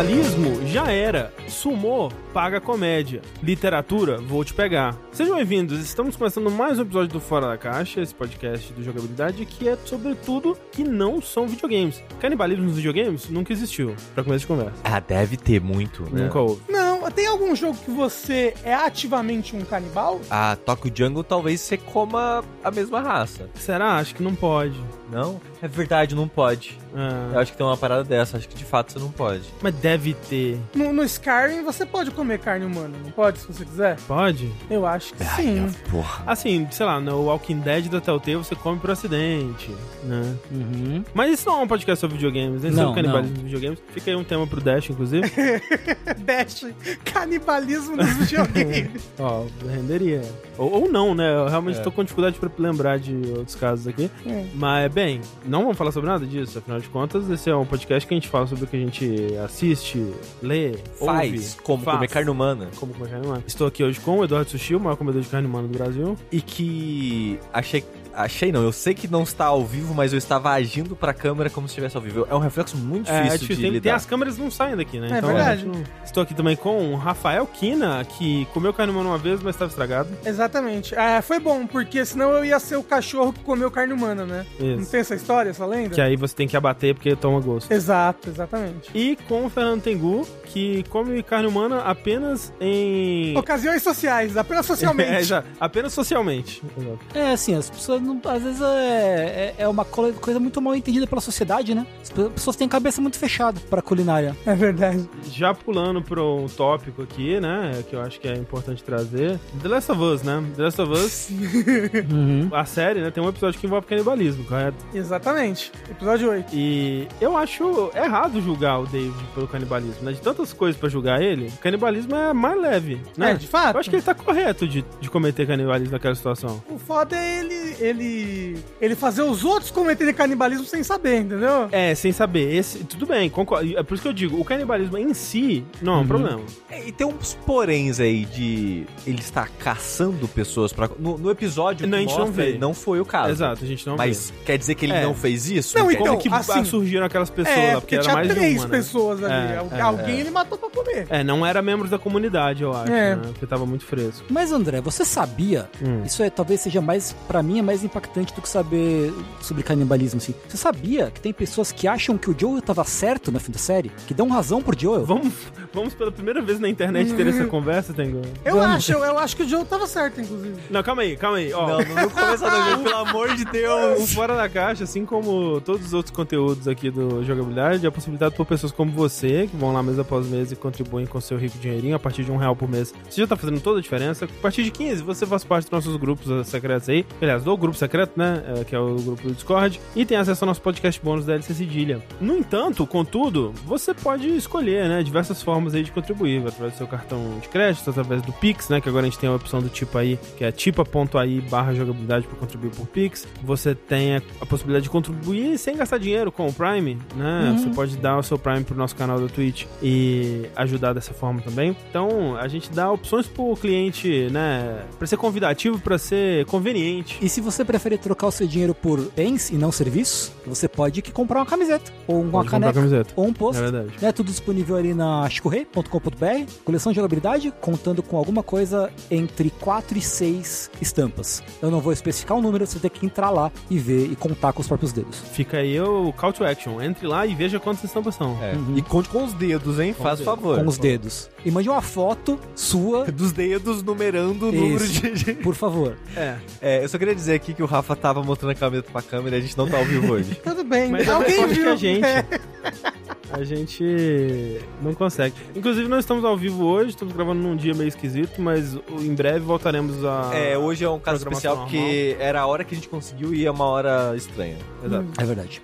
Canibalismo já era. Sumô, paga comédia. Literatura, vou te pegar. Sejam bem-vindos, estamos começando mais um episódio do Fora da Caixa, esse podcast do jogabilidade, que é sobre tudo que não são videogames. Canibalismo nos videogames nunca existiu, pra começo de conversa. Ah, deve ter muito, né? Nunca houve. Não, tem algum jogo que você é ativamente um canibal? A Tokyo Jungle talvez você coma a mesma raça. Será? Acho que não pode. Não? É verdade, não pode. Ah, Eu acho que tem uma parada dessa, acho que de fato você não pode. Mas deve ter. No, no Skyrim você pode comer carne humana, não pode, se você quiser? Pode? Eu acho que sim. porra. Assim, sei lá, no Walking Dead da Telltale você come por acidente, né? Uhum. Mas isso não é um podcast sobre videogames, nem Não, sobre canibalismo nos videogames. Fica aí um tema pro Dash, inclusive. Dash, canibalismo nos videogames. Ó, renderia. Ou, ou não, né? Eu realmente É. tô com dificuldade pra lembrar de outros casos aqui. É. Mas, bem, não vamos falar sobre nada disso. Afinal de contas, esse é um podcast que a gente fala sobre o que a gente assiste, lê, Faz ouve, como faz. comer carne humana. Como comer carne humana. Estou aqui hoje com o Eduardo Sushi, o maior comedor de carne humana do Brasil. E que achei. Achei não, eu sei que não está ao vivo, mas eu estava agindo pra câmera como se estivesse ao vivo. É um reflexo muito É, difícil é difícil. de Tem, lidar. tem as câmeras que não saem daqui, né? É verdade. a gente não- Estou aqui também com o Rafael Kina, que comeu carne humana uma vez, mas estava estragado. Exatamente. Ah, foi bom, porque senão eu ia ser o cachorro que comeu carne humana, né? Não Isso. tem essa história, essa lenda? Que aí você tem que abater porque toma gosto. Exato, exatamente. E com o Fernando Tengu, que come carne humana apenas em. Ocasiões sociais, apenas É, socialmente. já, apenas socialmente. É, assim, as pessoas não, às vezes é, é, é uma co- coisa muito mal entendida pela sociedade, né? As pe- pessoas têm a cabeça muito fechada pra culinária. É verdade. Já pulando para um tópico aqui, né? Que eu acho que é importante trazer. The Last of Us, né? The Last of Us, Uhum. a série, né? Tem um episódio que envolve canibalismo, correto? Exatamente. Episódio 8. E eu acho errado julgar o David pelo canibalismo, né? De tantas coisas pra julgar ele, o canibalismo é mais leve, né? É, de fato. Eu acho que ele tá correto de, de cometer canibalismo naquela situação. O foda é ele, ele, ele fazer os outros cometerem canibalismo sem saber, entendeu? É, sem saber. Esse, tudo bem, concordo. É por isso que eu digo, o canibalismo em si não é um problema. É, E tem uns poréns aí de ele estar caçando pessoas pra. No, no episódio Não, que a gente não mostra, vê. não foi o caso. Exato, a gente não Mas quer dizer que ele É. não fez isso? Não, então, Como que assim- surgiram aquelas pessoas é, lá? Porque porque era tinha mais de três uma, né? pessoas ali. É, é, Alguém ele matou pra comer. É, não era membros da comunidade, eu acho, É. né? Porque tava muito fresco. Mas André, você sabia? Hum. Isso é talvez seja mais pra mim é mais impactante do que saber sobre canibalismo assim. Você sabia que tem pessoas que acham que o Joel tava certo no fim da série, que dão razão por Joel? Vamos, vamos pela primeira vez na internet ter essa conversa, Tengu? Eu Vamos. acho, eu, acho que o Joe tava certo, inclusive. Não, calma aí, calma aí. Ó, Não, não, começa não, pelo amor de O Deus. Fora da Caixa, assim como todos os outros conteúdos aqui do Jogabilidade, é possibilitado por pessoas como você, que vão lá mês após mês e contribuem com seu rico dinheirinho a partir de um real por mês. Você já tá fazendo toda a diferença. A partir de 15, você faz parte dos nossos grupos secretos aí. Aliás, do grupo secreto, né? eh, Que é o grupo do Discord. E tem acesso ao nosso podcast bônus da LC Cedilha. No entanto, contudo, você pode escolher, né? Diversas formas aí de contribuir. Através do seu cartão de crédito, através do Pix, né? Que agora a gente tem a opção do tipo aí, que é tipa.ai barra jogabilidade para contribuir por Pix. Você tem a, a possibilidade de contribuir sem gastar dinheiro com o Prime, né? Você pode dar o seu Prime pro nosso canal da Twitch e ajudar dessa forma também. Então, a gente dá opções pro cliente, né? Pra ser convidativo, pra ser conveniente. E se você preferir trocar o seu dinheiro por bens e não serviços, você pode que comprar uma camiseta, ou uma Pode caneca, camiseta. ou um É post. verdade. né, tudo disponível ali na chicorrei.com.br, coleção de jogabilidade, contando com alguma coisa entre 4 e 6 estampas. Eu não vou especificar o número, você tem que entrar lá e ver e contar com os próprios dedos. Fica aí o call to action. Entre lá e veja quantas estampas são. É, E conte com os dedos, hein? Com Faz os favor. Com os dedos. E mande uma foto sua, Dos dedos numerando o número de. por favor. É. É, eu só queria dizer aqui que o Rafa tava mostrando a camiseta pra câmera e a gente não tá ao vivo hoje. Tudo bem. Mas é Alguém viu? que a gente. É. A gente não consegue. Inclusive, nós estamos ao vivo hoje, estamos gravando num dia meio esquisito, mas em breve voltaremos a. É, hoje é um caso especial porque era a hora que a gente conseguiu e é uma hora estranha. Exato. É verdade.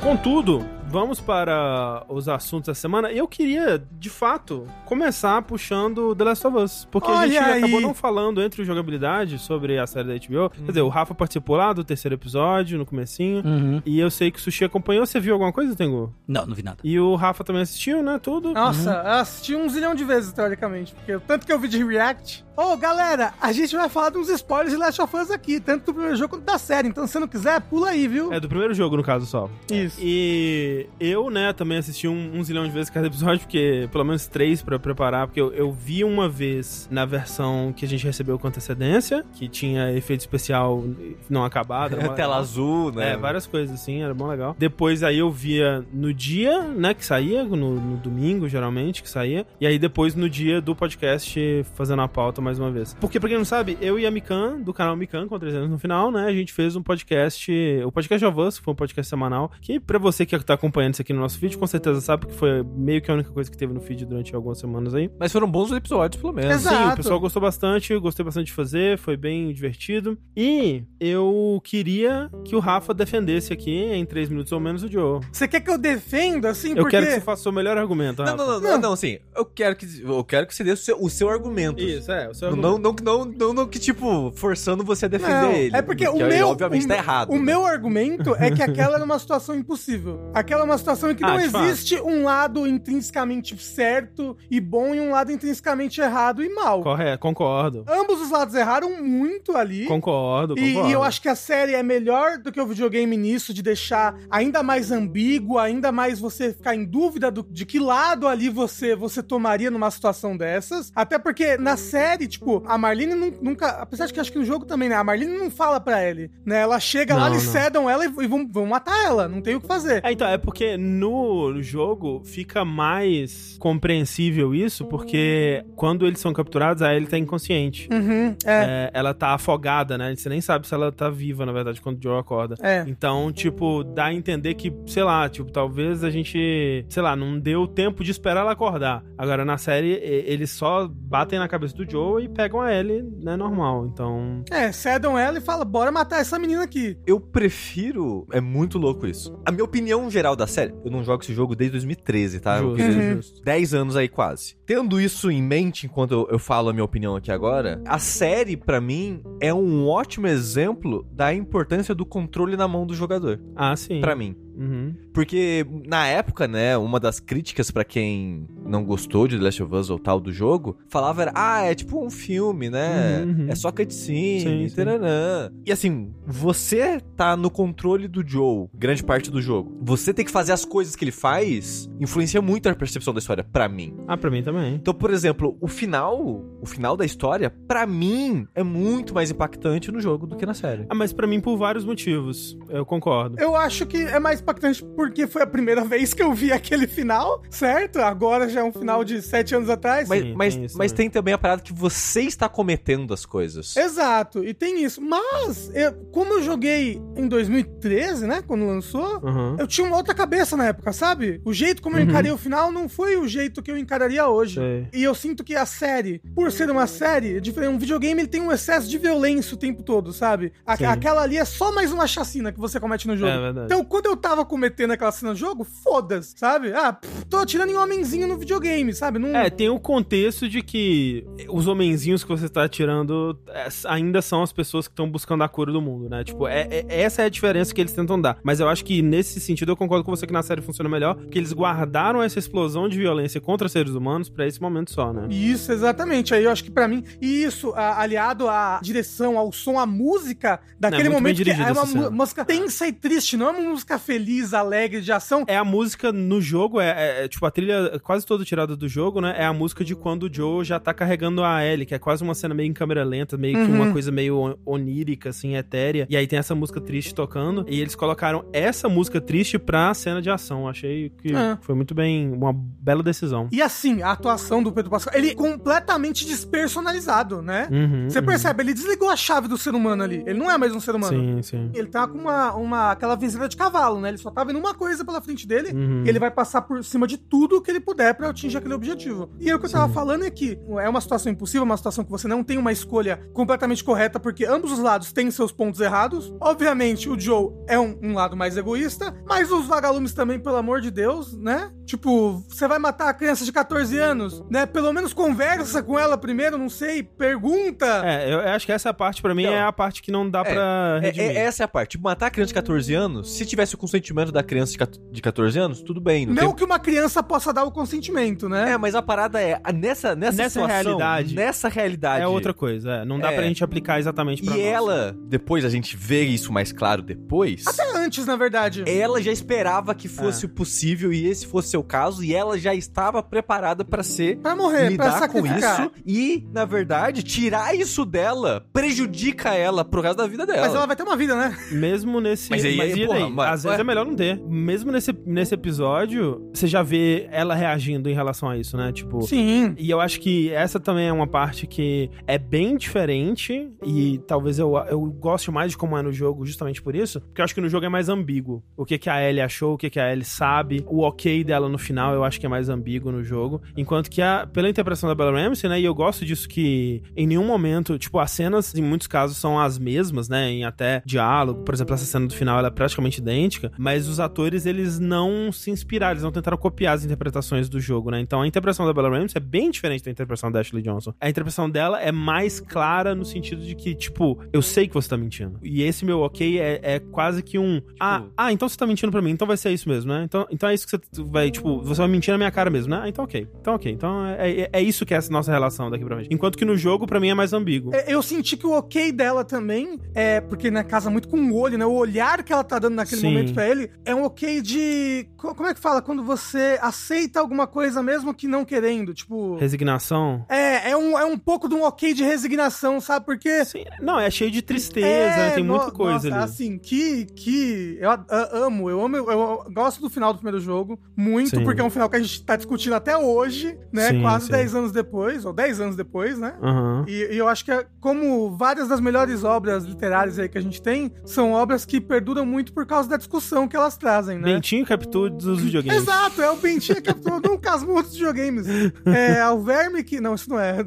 Contudo, vamos para os assuntos da semana. Eu queria, de fato, começar puxando The Last of Us. Porque a Olha gente aí. acabou não falando entre jogabilidade sobre a série da HBO. Quer dizer, o Rafa participou lá do terceiro episódio, no comecinho. Uhum. E eu sei que o Sushi acompanhou. Você viu alguma coisa, Tengu? Não, não vi nada. E o Rafa também assistiu, né? Tudo. Nossa, eu assisti um zilhão de vezes, teoricamente. Porque tanto que eu vi de React. Ô, galera, a gente vai falar de uns spoilers de Last of Us aqui, tanto do primeiro jogo quanto da série. Então, se você não quiser, pula aí, viu? É do primeiro jogo, no caso, só. Isso. E eu, né, também assisti um, um zilhão de vezes cada episódio, porque pelo menos três pra preparar, porque eu, eu vi uma vez na versão que a gente recebeu com antecedência, que tinha efeito especial não acabado. Tela azul, né? É, várias coisas assim, era bom legal. Depois aí eu via no dia, né, que saía, no, no domingo, geralmente, que saía. E aí depois no dia do podcast, fazendo a pauta mais uma vez. Porque, pra quem não sabe, eu e a Mikan, do canal Mikan, com 300 no final, né, a gente fez um podcast, o podcast Us, que foi um podcast semanal, que pra você que tá acompanhando isso aqui no nosso feed, com certeza sabe, porque foi meio que a única coisa que teve no feed durante algumas semanas aí. Mas foram bons episódios, pelo menos. Exato. Sim, o pessoal gostou bastante, eu gostei bastante de fazer, foi bem divertido. E eu queria que o Rafa defendesse aqui, em três minutos ou menos, o Joe. Você quer que eu defenda, assim, Eu porque... quero que você faça o seu melhor argumento, Não, Rafa. não, não, não, não, assim, eu quero que, eu quero que você dê o seu, o seu argumento. Isso, é, o seu Não, argumento. não, não, não, não que, tipo, forçando você a defender Não, ele. É porque o Que, meu. Obviamente o, tá errado. O né? meu argumento é que aquela era uma situação impossível. Aquela é uma situação em que Ah, não de fato. existe um lado intrinsecamente certo e bom e um lado intrinsecamente errado e mal. Correto, concordo. Ambos os lados erraram muito ali. Concordo, E, concordo. e eu acho que a série é melhor do que o videogame nisso, de deixar ainda mais ambíguo, ainda mais você ficar em dúvida do- de que lado ali você você tomaria numa situação dessas. Até porque na série, tipo, a Marlene nun- nunca. Apesar de que acho que no jogo também, né? A Marlene não fala pra ele, né? Ela chega lá, Não, eles não. cedam ela e, e vão, vão matar ela. Não tem o que fazer. É, então, é porque no jogo fica mais compreensível isso, porque quando eles são capturados, a Ellie tá inconsciente. Uhum, é. É, ela tá afogada, né? Você nem sabe se ela tá viva, na verdade, quando o Joe acorda. É. Então, tipo, dá a entender que, sei lá, tipo, talvez a gente, sei lá, não deu tempo de esperar ela acordar. Agora, na série, eles só batem na cabeça do Joe e pegam a Ellie, né, normal. Então, É, cedam ela e fala, bora matar essa menina aqui. Eu prefiro. É muito louco isso. A minha opinião geral da série. Eu não jogo esse jogo desde 2013, tá? Justo, justo. 10 anos aí quase. Tendo isso em mente enquanto eu, eu falo a minha opinião aqui agora, a série, pra mim, é um ótimo exemplo da importância do controle na mão do jogador. Ah, sim. Pra mim. Uhum. Porque na época, né, uma das críticas pra quem não gostou de The Last of Us ou tal do jogo, falava era, ah, é tipo um filme, né? Uhum, uhum. É só cutscene, Sim, sim. taranã. E assim, você tá no controle do Joe, grande parte do jogo. Você tem que fazer as coisas que ele faz, influencia muito a percepção da história, pra mim. Ah, pra mim também. Então, por exemplo, o final, o final da história, pra mim, é muito mais impactante no jogo do que na série. Ah, mas pra mim por vários motivos. Eu concordo. Eu acho que é mais impactante porque foi a primeira vez que eu vi aquele final, certo? Agora já é um final de sete anos atrás. Mas, Sim, mas, tem isso mas também. tem também a parada que você está cometendo as coisas. Exato, e tem isso. Mas, eu- como eu joguei em 2013, né? Quando lançou, Uhum. eu tinha uma outra cabeça na época, sabe? O jeito como eu Uhum. encarei o final não foi o jeito que eu encararia hoje. Sei. E eu sinto que a série, por ser uma série, é diferente. Um videogame ele tem um excesso de violência o tempo todo, sabe? A- aquela ali é só mais uma chacina que você comete no jogo. É verdade. Então, quando eu tava cometendo aquela cena no jogo, foda-se, sabe? Ah, pff, tô atirando em homenzinho no videogame, sabe? Não... É, tem o contexto de que os homenzinhos que você tá tirando é, ainda são as pessoas que estão buscando a cura do mundo, né? Tipo, é, é- essa é a diferença que eles tentam dar. Mas eu acho que nesse sentido eu concordo com você que na série funciona melhor, porque eles guardaram essa explosão de violência contra seres humanos pra esse momento só, né? Isso, exatamente. Aí eu acho que pra mim, e isso, a- aliado à direção, ao som, à música daquele muito bem momento que é uma música tensa e triste, não é uma música feliz, alegre, de ação. É a música no jogo, é, é- é, tipo a trilha quase toda tirada do jogo, né? É a música de quando o Joe já tá carregando a Ellie, que é quase uma cena meio em câmera lenta, meio que Uhum. uma coisa meio on- onírica, assim, etérea. E aí tem essa música triste tocando. E eles colocaram essa música triste pra cena de ação. Achei que É. foi muito bem, uma bela decisão. E assim, a atuação do Pedro Pascal, ele é completamente despersonalizado, né? Uhum, Você uhum. percebe, ele desligou a chave do ser humano ali. Ele não é mais um ser humano. Sim, sim. Ele tá com uma, uma aquela viseira de cavalo, né? Ele só tá vendo uma coisa pela frente dele Uhum. e ele vai passar por cima de tudo que ele puder pra pra atingir aquele objetivo. E aí, o que eu tava falando é que é uma situação impossível, uma situação que você não tem uma escolha completamente correta, porque ambos os lados têm seus pontos errados. Obviamente, o Joe é um, um lado mais egoísta, mas os vagalumes também, pelo amor de Deus, né? Tipo, você vai matar a criança de 14 anos, né? Pelo menos conversa com ela primeiro, não sei, pergunta. É, eu acho que essa parte pra mim Não. é a parte que não dá É, pra É, redimir. é- essa é a parte. Tipo, matar a criança de 14 anos, se tivesse o consentimento da criança de cat- de 14 anos, tudo bem. Não, Não tem- que uma criança possa dar o consentimento, né? É, mas a parada é, nessa, nessa, Nessa situação, realidade, nessa realidade... É outra coisa, é. Não dá É. pra gente aplicar exatamente pra E nós. ela, depois a gente vê isso mais claro depois... Até antes, na verdade. Ela já esperava que fosse É. o possível e esse fosse seu caso, e ela já estava preparada pra ser Pra morrer, pra lidar com sacrificar. isso e, na verdade, tirar isso dela prejudica ela pro resto da vida dela. Mas ela vai ter uma vida, né? Mesmo nesse. Mas aí- e porra, mas- Às vezes é melhor não ter. Mesmo nesse, nesse episódio, você já vê ela reagindo em relação a isso, né? Tipo. Sim. E eu acho que essa também é uma parte que é bem diferente e talvez eu, eu goste mais de como é no jogo justamente por isso, porque eu acho que no jogo é mais ambíguo. O que, que a Ellie achou, o que, que a Ellie sabe, o ok dela no final eu acho que é mais ambíguo no jogo, enquanto que a, pela interpretação da Bella Ramsey, né, e eu gosto disso que em nenhum momento, tipo, as cenas em muitos casos são as mesmas, né, em até diálogo, por exemplo, essa cena do final ela é praticamente idêntica, mas os atores eles não se inspiraram, eles não tentaram copiar as interpretações do jogo, né, então a interpretação da Bella Ramsey é bem diferente da interpretação da Ashley Johnson. A interpretação dela é mais clara no sentido de que, tipo, eu sei que você tá mentindo. E esse meu ok é, é quase que um. ah, ah, então você tá mentindo pra mim, então vai ser isso mesmo, né? Então, então é isso que você vai, tipo, você vai mentir na minha cara mesmo, né? Ah, então ok. Então ok. Então é, é, é isso que é essa nossa relação daqui pra frente. Enquanto que no jogo, pra mim, é mais ambíguo. É, Eu senti que o ok dela também é porque né, casa muito com o olho, né? O olhar que ela tá dando naquele Sim. momento pra ele é um ok de. co- Como é que fala? Quando você aceita alguma coisa mesmo que não querendo. Tipo. Resignação. É, é um, é um pouco de um ok de resignação, sabe? Porque. Sim, não, é cheio de tristeza, É, né? tem no- muita coisa nossa, ali. Assim, que. que eu a- amo, eu amo, eu, eu gosto do final do primeiro jogo muito, Sim. porque é um final que a gente tá discutindo até hoje, né? Sim, Quase sim. 10 anos depois, ou 10 anos depois, né? Aham. E, e eu acho que, é, como várias das melhores obras literárias aí que a gente tem, são obras que perduram muito por causa da discussão que elas trazem, né? Bentinho Capture dos videogames. Exato, é o Bentinho que capturou um casmurro dos videogames. É o verme que. Não, isso não é.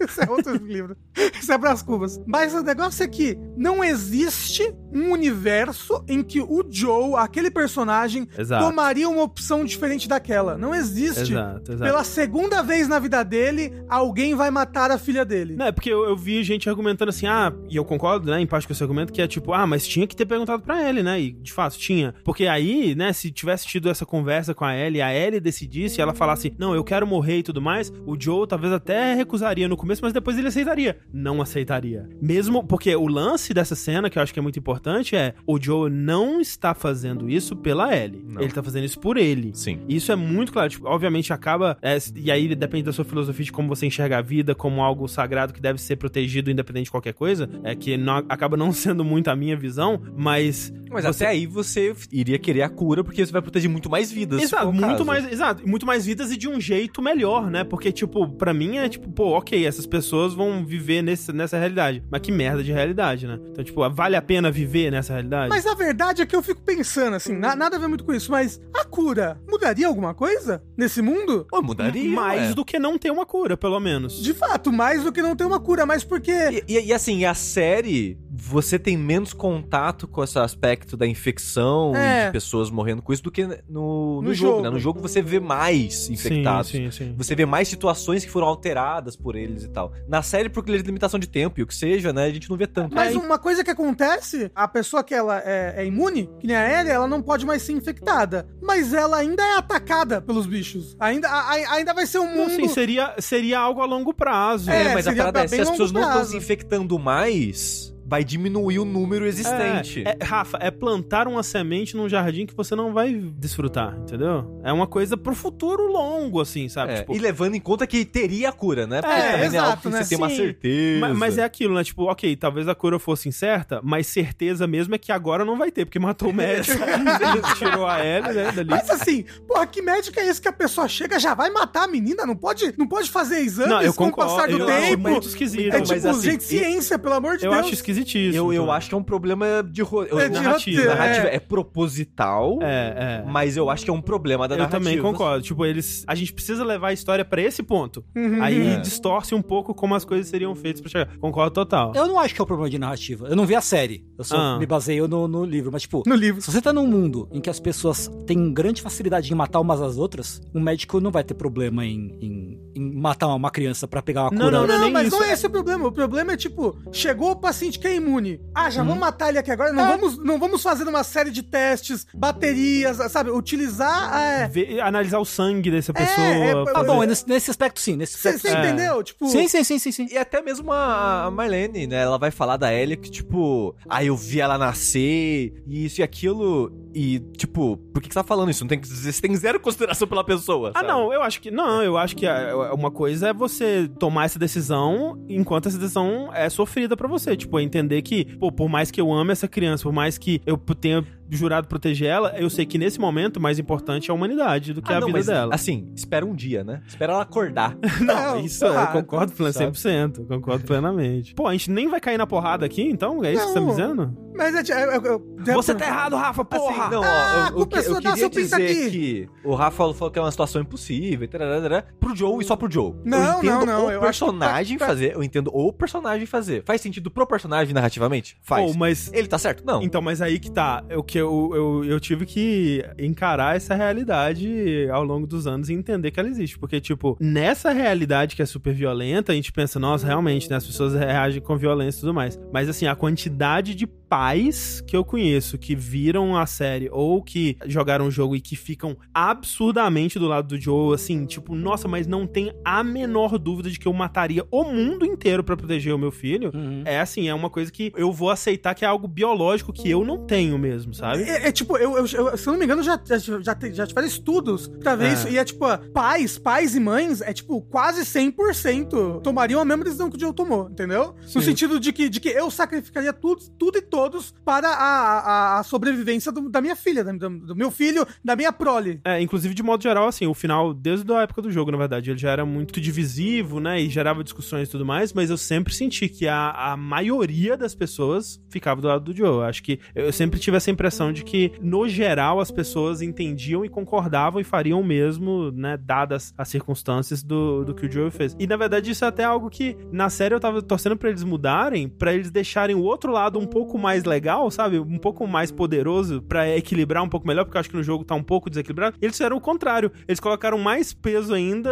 Esse é outro livro. Isso é Brás Cubas. Mas o negócio é que não existe um universo em que o Joe, aquele personagem, Exato. tomaria uma opção diferente daquela. Não existe. Exato, exato. Pela segunda vez na vida dele, alguém vai matar a filha dele. Não, é porque eu, eu vi gente argumentando assim, ah, e eu concordo, né, em parte com esse argumento, que é tipo, ah, mas tinha que ter perguntado pra ele, né, e de fato tinha. Porque aí, né, se tivesse tido essa conversa com a Ellie, a Ellie decidisse, ela falasse, não, eu quero morrer e tudo mais, o Joe talvez até recusaria no começo, mas depois ele aceitaria. Não aceitaria. Mesmo porque o lance dessa cena, que eu acho que é muito importante, é o Joe não está fazendo isso pela Ellie. Não. Ele tá fazendo isso por ele. Sim. E Isso é muito claro. Tipo, obviamente acaba. é, e aí depende da sua filosofia de como você enxerga a vida como algo sagrado que deve ser protegido independente de qualquer coisa. É que não- acaba não sendo muito a minha visão, mas. Mas você- até aí você iria querer a cura, porque você vai proteger muito mais vidas. for Exato, muito caso. mais, exato, muito mais vidas e de um jeito melhor, né? Porque, tipo, pra mim é tipo, pô, ok, essas pessoas vão viver nesse, nessa realidade. Mas que merda de realidade, né? Então, tipo, vale a pena viver nessa realidade? Mas a verdade é que eu fico pensando, assim, na- nada a ver muito com isso, mas a cura mudaria alguma coisa nesse mundo? Pô, mudaria. Mais ué. do que não ter uma cura, pelo menos. De fato, mais do que não ter uma cura, mas porque. E, e- e assim, a série, você tem menos contato com esse aspecto da infecção É. e de pessoas morrendo com isso do que no, no, No jogo, jogo. né? No jogo você vê mais infectados. Sim, sim, sim. Você vê mais situações que foram alteradas por eles e tal. Na série, por limitação de tempo e o que seja, né? A gente não vê tanto. Mas É, uma coisa que acontece, a pessoa que ela é, é imune, que nem a Ellie, ela não pode mais ser infectada. Mas ela ainda é atacada pelos bichos. Ainda, a- a- ainda vai ser um Não, mundo. sim, seria, seria algo a longo prazo. É, É, mas a parada é, se as pessoas longo não estão prazo. se infectando mais, vai diminuir o número existente. É, é, Rafa, é plantar uma semente num jardim que você não vai desfrutar, entendeu? É uma coisa pro futuro longo, assim, sabe? É, Tipo, E levando em conta que teria a cura, né? Porque É, é algo exato, que né? você tem uma certeza. ma- mas é aquilo, né? Tipo, ok, talvez a cura fosse incerta, mas certeza mesmo é que agora não vai ter, porque matou o médico, tirou a L, né, dali. Mas assim, porra, que médico é esse que a pessoa chega já vai matar a menina? Não pode, não pode fazer exames Não, eu com o concordo. passar do eu acho tempo? muito esquisito. É mas tipo, assim, gente, ciência, pelo amor de eu Deus. acho esquisito esquisitice. Eu, eu então. acho que é um problema de, ro... É de narrativa, narrativa. é. É. proposital, É, é. mas eu acho que é um problema da Eu narrativa. também concordo. Tipo, eles. A gente precisa levar a história pra esse ponto. Uhum. Aí É. distorce um pouco como as coisas seriam feitas pra chegar. Concordo total. Eu não acho que é um problema de narrativa. Eu não vi a série. Eu só Ah. me baseio no, no livro. Mas, tipo, No livro. se você tá num mundo em que as pessoas têm grande facilidade em matar umas às outras, um médico não vai ter problema em, em, em matar uma criança pra pegar uma Não, cura. não, Não, nem mas isso, não é é- esse o problema. O problema é tipo, chegou o paciente que é imune. Ah, já vamos matar ele aqui agora. Não, É. vamos, não vamos fazer uma série de testes, baterias, sabe? Utilizar. É, Ver- analisar o sangue dessa pessoa. é, Tá bom, nesse, nesse aspecto sim. Nesse Você aspecto sim. entendeu? Tipo. Sim, sim, sim, sim, sim. E até mesmo a a Marlene, né? Ela vai falar da Ellie que, tipo, ah, eu vi ela nascer, e isso e aquilo. E, tipo, por que, que você tá falando isso? Não tem você tem zero consideração pela pessoa. Ah, sabe? não, eu acho que. Não, eu acho que a- uma coisa é você tomar essa decisão enquanto essa decisão é sofrida pra você. Tipo, é entender que, pô, por mais que eu ame essa criança, por mais que eu tenha jurado proteger ela, eu sei que nesse momento mais importante é a humanidade do que Ah, a não, vida mas, dela. Assim, espera um dia, né? Espera ela acordar. Não, isso porra, eu concordo plen- sabe? 100%. Concordo plenamente. Pô, a gente nem vai cair na porrada aqui, então? É isso que você tá me Não. dizendo? Mas é. é, é, é- Você tá errado, Rafa, porra! Assim, não, Ah, ó, eu, eu, culpa é que- eu dá queria dizer aqui. que o Rafa falou, falou que é uma situação impossível, e tararara, pro Joe e só pro Joe. Não, eu entendo não, não, o eu personagem tá- tá- fazer, eu entendo o personagem fazer. Faz sentido pro personagem narrativamente? Faz. Pô, mas Ele tá certo? Não. Então, mas aí que tá. O que eu, eu, eu tive que encarar essa realidade ao longo dos anos e entender que ela existe. Porque, tipo, nessa realidade que é super violenta, a gente pensa, nossa, realmente, né? As pessoas reagem com violência e tudo mais. Mas, assim, a quantidade de pais que eu conheço que viram a série ou que jogaram o jogo e que ficam absurdamente do lado do Joe, assim, tipo, nossa, mas não tem a menor dúvida de que eu mataria o mundo inteiro pra proteger o meu filho. Uhum. É assim, é uma coisa que eu vou aceitar que é algo biológico que eu não tenho mesmo, sabe? É, é tipo, eu, eu- eu- se eu não me engano, já, já, já, já tiveram estudos pra ver É. isso. E é tipo, pais, pais e mães, é tipo, quase 100% tomariam a mesma decisão que o Joe tomou, entendeu? No sentido de que, de que eu sacrificaria tudo, tudo e todos para a, a, a sobrevivência do- da minha filha, do, do meu filho, da minha prole. É, inclusive, de modo geral, assim, o final, desde a época do jogo, na verdade, ele já era muito divisivo, né? E gerava discussões e tudo mais, mas eu sempre senti que a, a maioria das pessoas ficava do lado do Joe. Eu Acho que eu sempre tive essa impressão de que, no geral, as pessoas entendiam e concordavam e fariam o mesmo, né? Dadas as circunstâncias do, do que o Joe fez. E na verdade, isso é até algo que na série eu tava torcendo pra eles mudarem, pra eles deixarem o outro lado um pouco mais legal, sabe? Um pouco mais poderoso pra equilibrar um pouco melhor, porque eu acho que no jogo tá um pouco desequilibrado. Eles fizeram o contrário. Eles colocaram mais peso ainda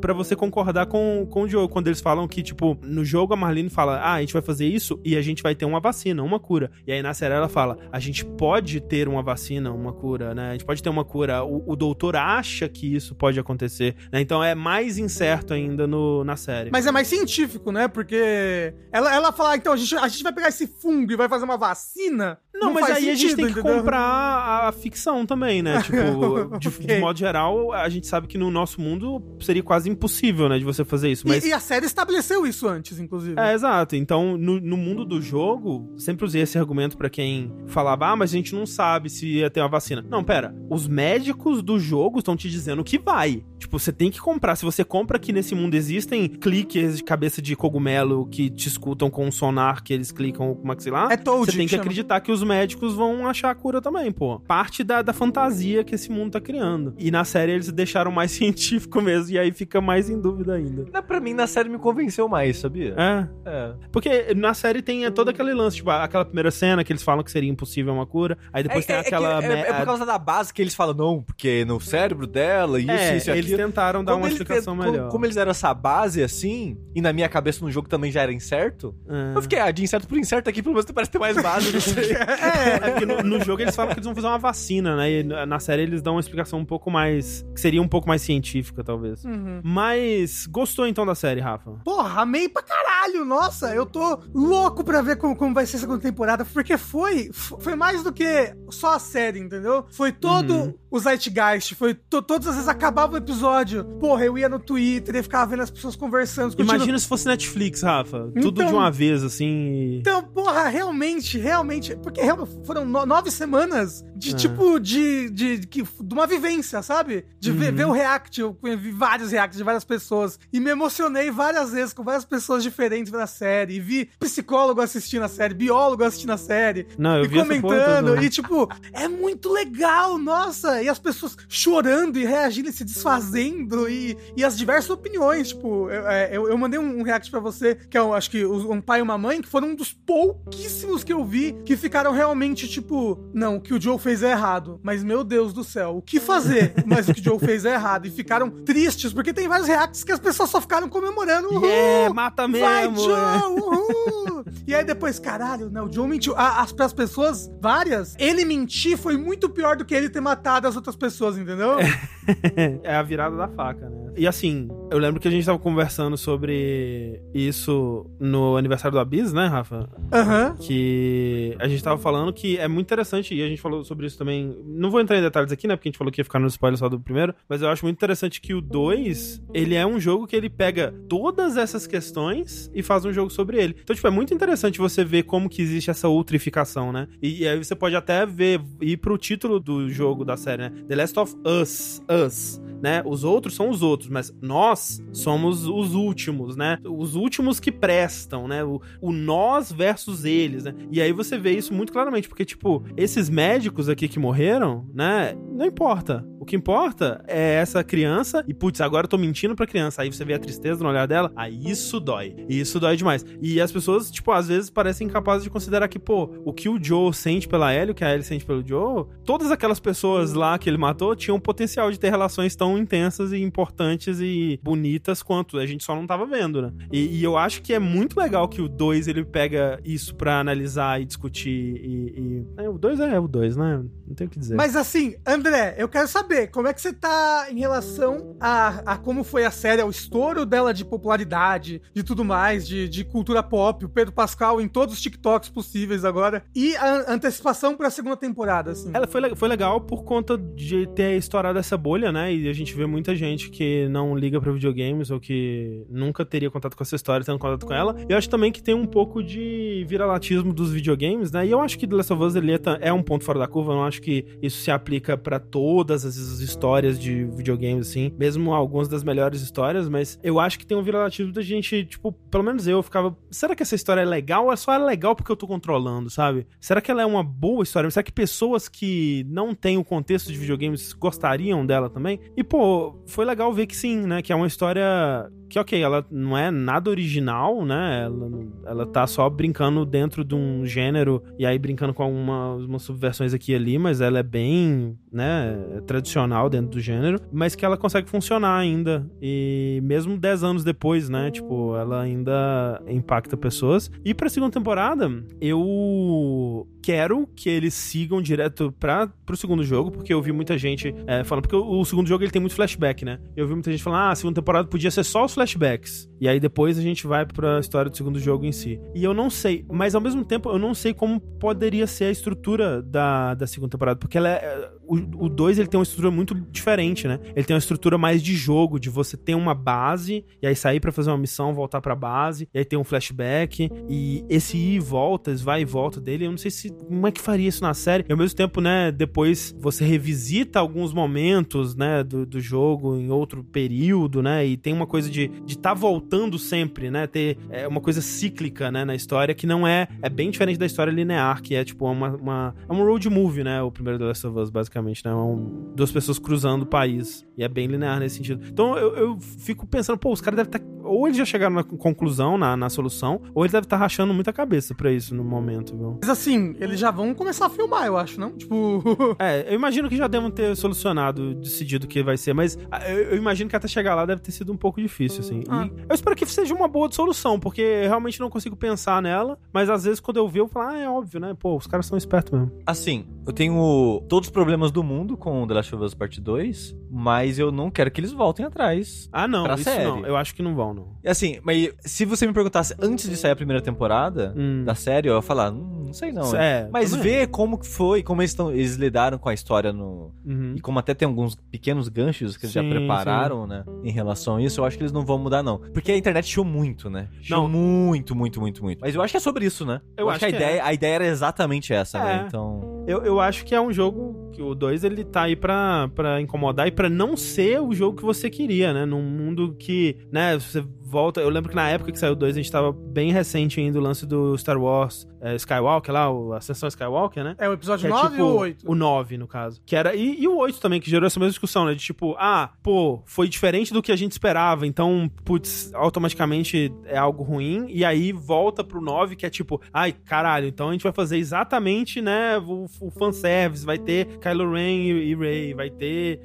pra você concordar com, com o Joe. Quando eles falam que, tipo, no jogo a Marlene fala: Ah, a gente vai fazer isso e a gente vai ter uma vacina, uma cura. E aí na série ela fala: A gente pode ter uma vacina, uma cura, né? A gente pode ter uma cura. O, o doutor acha que isso pode acontecer, né? Então é mais incerto ainda no, na série. Mas é mais científico, né? Porque ela, ela fala, ah, então a gente, a gente vai pegar esse fungo e vai fazer uma vacina. Não, mas faz aí a gente tem que entendeu? comprar a, ficção também, né? Tipo, de, Ok. de modo geral, a gente sabe que no nosso mundo seria quase impossível, né, de você fazer isso. Mas E, e a série estabeleceu isso antes, inclusive. É, exato. Então, no, no mundo do jogo, sempre usei esse argumento pra quem falava, ah, mas a gente não sabe se ia ter uma vacina. Não, pera. Os médicos do jogo estão te dizendo que vai. Tipo, você tem que comprar. Se você compra que nesse mundo existem cliques de cabeça de cogumelo que te escutam com um sonar que eles clicam com o maxilar, É Toad você tem que chama. acreditar que os médicos vão achar a cura também, pô. Parte da, da fantasia que esse mundo tá criando. E na série eles deixaram mais científico mesmo, e aí fica mais em dúvida ainda. Na- Pra mim, na série me convenceu mais, sabia? É, É. porque na série tem todo aquele lance, tipo, aquela primeira cena que eles falam que seria impossível uma cura, aí depois tem é, é que aquela... é- é por causa da base que eles falam, não, porque no cérebro dela, isso, É, isso e eles aquilo. tentaram dar Quando uma explicação melhor. Como, como eles deram essa base assim, e na minha cabeça no jogo também já era incerto, É. eu fiquei, ah, de incerto por incerto aqui, pelo menos parece ter mais base, não sei. É, porque no, no jogo eles falam que eles vão fazer uma vacina, né? E na série eles dão uma explicação um pouco mais. que seria um pouco mais científica, talvez. Uhum. Mas gostou então da série, Rafa? Porra, amei pra caralho! Nossa, eu tô louco pra ver como, como vai ser a segunda temporada, porque foi, foi mais do que só a série, entendeu? Foi todo Uhum. o Zeitgeist, foi to- todas as vezes acabava o episódio. Porra, eu ia no Twitter e ficava vendo as pessoas conversando. discutindo. Imagina se fosse Netflix, Rafa. Tudo Então- de uma vez, assim. Então, porra, realmente, realmente. Porque foram no- nove semanas de É. tipo de, de, de, de uma vivência, sabe? De ver, Uhum. ver o react. Eu vi vários reacts de várias pessoas e me emocionei várias vezes com várias pessoas diferentes na série. E vi psicólogo assistindo a série, biólogo assistindo a série. Não, eu e vi comentando, e tipo, é muito legal, nossa! E as pessoas chorando e reagindo e se desfazendo, e, e as diversas opiniões, tipo, eu, é, eu, eu mandei um, react pra você, que é, acho que um pai e uma mãe, que foram um dos pouquíssimos que eu vi que ficaram realmente, tipo, não, o que o Joe fez é errado, mas meu Deus do céu, o que fazer? mas o que o Joe fez é errado, e ficaram tristes, porque tem vários reacts que as pessoas só ficaram comemorando, uhul, Yeah, mata Vai, mesmo! Joe! é. Uhul! e aí depois, caralho, não, o Joe mentiu. As, pras pessoas, várias, ele mentir foi muito pior do que ele ter matado as outras pessoas, entendeu? é a virada da faca, né? E assim, eu lembro que a gente tava conversando sobre isso no aniversário do Abyss, né, Rafa? Aham. Que a gente tava falando que é muito interessante, e a gente falou sobre isso também. Não vou entrar em detalhes aqui, né? Porque a gente falou que ia ficar no spoiler só do primeiro, mas eu acho muito interessante que o 2, ele é um jogo que ele pega todas essas questões e faz um jogo sobre ele. Então, tipo, é muito interessante você ver como que existe essa ultrificação, né? E, e aí você pode até ver, ir pro título do jogo da série, né? The Last of Us. Us. Né? Os outros são os outros, mas nós somos os últimos, né? Os últimos que prestam, né? O, o nós versus eles, né? E aí você vê isso muito claramente, porque, tipo, esses médicos aqui que morreram, né? Não importa. O que importa é essa criança, e putz, agora eu tô mentindo pra criança. Aí você vê a tristeza no olhar dela, aí isso dói. Isso dói demais. E as pessoas, tipo, às vezes parecem incapazes de considerar que, pô, o que o Joe sente pela Ellie, o que a Ellie sente pelo Joe, todas aquelas pessoas lá que ele matou tinham potencial de ter relações tão intensas e importantes e bonitas quanto a gente só não tava vendo, né? E, e eu acho que é muito legal que o 2 ele pega isso pra analisar e discutir e. e- É, o 2 é o 2, né? Não tem o que dizer. Mas assim, André, eu quero saber como é que você tá em relação a, a como foi a série, ao estouro dela de popularidade, de tudo mais, de, de cultura pop, o Pedro Pascal em todos os TikToks possíveis agora, e a antecipação pra segunda temporada, assim. Ela foi, foi legal por conta de ter estourado essa bolha, né? E a gente vê muita gente que não liga pra videogames ou que nunca teria contato com essa história tendo contato com ela. Eu acho também que tem um pouco de viralatismo dos videogames, né? E eu acho que The Last of Us ele é ta- é um ponto fora da curva. Eu não acho que isso se aplica pra todas as histórias de videogames, assim. Mesmo algumas das melhores histórias, mas eu acho que tem um viralatismo da gente, tipo, pelo menos eu ficava. Será que essa história é legal ou é só legal porque eu tô controlando, sabe? Será que ela é uma boa história? Será que pessoas que não têm o contexto de videogames gostariam dela também? E, pô, foi legal ver que sim, né? Que é uma história que, ok, ela não é nada original, né? Ela, ela tá só brincando dentro de um gênero e aí brincando com algumas umas subversões aqui e ali, mas ela é bem, né, tradicional dentro do gênero, mas que ela consegue funcionar ainda. E mesmo 10 anos depois, né? Tipo, ela ainda impacta pessoas. E pra segunda temporada, eu quero que eles sigam direto pra, pro segundo jogo, porque eu vi muita gente é, falando, porque o, o segundo jogo ele tem muito flashback, né? Eu vi muita gente falando, ah, a segunda temporada podia ser só os flashbacks. E aí depois a gente vai pra história do segundo jogo em si. E eu não sei, mas ao mesmo tempo eu não sei como poderia ser a estrutura da, da segunda temporada, porque ela é. O 2 ele tem uma estrutura muito diferente, né? Ele tem uma estrutura mais de jogo, de você ter uma base, e aí sair pra fazer uma missão, voltar pra base, e aí tem um flashback, e esse ir e volta, esse vai e volta dele, eu não sei se como é que faria isso na série. E ao mesmo tempo, né, depois você revisita alguns momentos, né, do, do jogo em outro período, né, e tem uma coisa de de tá voltando sempre, né, ter é, uma coisa cíclica, né, na história, que não é, é bem diferente da história linear, que é tipo uma, uma é um road movie, né, o primeiro The Last of Us, basicamente, né, é um, duas pessoas cruzando o país, e é bem linear nesse sentido. Então eu, eu fico pensando, pô, os caras devem estar, ou eles já chegaram na conclusão, na, na solução, ou eles devem estar rachando muita cabeça pra isso no momento, viu? Mas assim, eles já vão começar a filmar, eu acho, não? Tipo. É, eu imagino que já devem ter solucionado, decidido o que vai ser, mas ah, eu, eu imagino que até chegar lá deve ter sido um pouco difícil, assim. Ah. E eu espero que seja uma boa solução, porque eu realmente não consigo pensar nela, mas às vezes quando eu ver, eu falo, ah, é óbvio, né? Pô, os caras são espertos mesmo. Assim, eu tenho todos os problemas do mundo com The Last of Us Part 2, mas eu não quero que eles voltem atrás. Ah, não, Pra isso série. não. Eu acho que não vão, não. E Assim, mas se você me perguntasse antes de sair a primeira temporada Hum. da série, eu ia falar, hum, Não sei não. É, Mas ver como foi, como eles, tão, eles lidaram com a história no. Uhum. E como até tem alguns pequenos ganchos que eles já Sim, prepararam, né? Em relação a isso, eu acho que eles não vão mudar, não. Porque a internet chiou muito, né? Chiou Não. muito, muito, muito, muito. Mas eu acho que é sobre isso, né? Eu acho que, a, que ideia, a ideia era exatamente essa, É. né? Então. Eu, eu acho que é um jogo que o 2 ele tá aí pra, pra incomodar e pra não ser o jogo que você queria, né? Num mundo que, né, você volta. Eu lembro que na época que saiu o 2 a gente tava bem recente ainda o lance do Star Wars é, Skywalker lá, o Ascensão Skywalker, né? É o episódio Que é 9 tipo, ou 8? O 9, no caso. Que era. E, e o 8 também, que gerou essa mesma discussão, né? De tipo, ah, pô, foi diferente do que a gente esperava, então, putz, automaticamente é algo ruim. E aí volta pro 9, que é tipo, ai, caralho, então a gente vai fazer exatamente, né, o, o fanservice, vai ter Kylo Ren e, e Rey, vai ter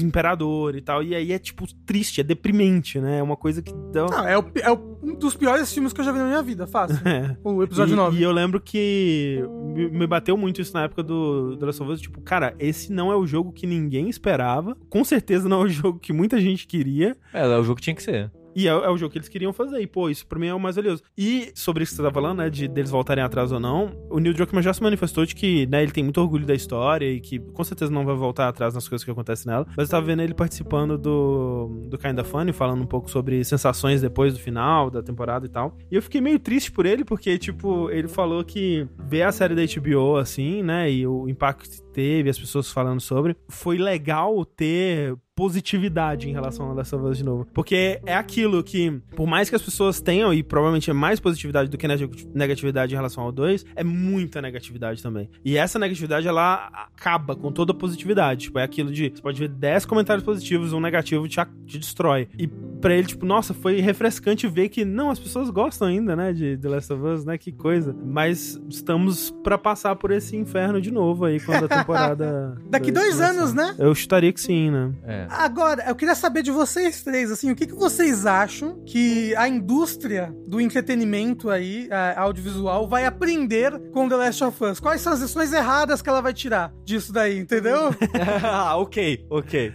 Imperador e tal. E aí é, tipo, triste, é deprimente, né? É uma coisa que dá. Não, é, o, é o- um dos piores filmes que eu já vi na minha vida, fácil. É. O episódio e, 9. E eu lembro que me, me bateu muito isso na época do The Last of Us. Tipo, cara, esse não é o jogo que ninguém esperava. Com certeza não é o jogo que muita gente queria. É, é o jogo que tinha que ser. E é, é o jogo que eles queriam fazer. E, pô, isso pra mim é o mais valioso. E sobre isso que você tá falando, né, de deles voltarem atrás ou não, o Neil Druckmann já se manifestou de que, né, ele tem muito orgulho da história e que com certeza não vai voltar atrás nas coisas que acontecem nela. Mas eu tava vendo ele participando do, do Kinda Funny, falando um pouco sobre sensações depois do final da temporada e tal. E eu fiquei meio triste por ele, porque, tipo, ele falou que ver a série da HBO, assim, né, e o impacto teve, as pessoas falando sobre, foi legal ter positividade em relação a Last of Us de novo. Porque é aquilo que, por mais que as pessoas tenham, e provavelmente é mais positividade do que neg- negatividade em relação ao 2, é muita negatividade também. E essa negatividade, ela acaba com toda a positividade. Tipo, é aquilo de, você pode ver 10 comentários positivos, um negativo te, te destrói. E pra ele, tipo, nossa, foi refrescante ver que, não, as pessoas gostam ainda, né, de The Last of Us, né, que coisa. Mas estamos pra passar por esse inferno de novo aí, quando a. Daqui dois começar. anos, né? Eu chutaria que sim, né? É. Agora, eu queria saber de vocês três, assim, o que, que vocês acham que a indústria do entretenimento aí, a- audiovisual, vai aprender com The Last of Us? Quais são as lições erradas que ela vai tirar disso daí, entendeu? ah, ok, ok.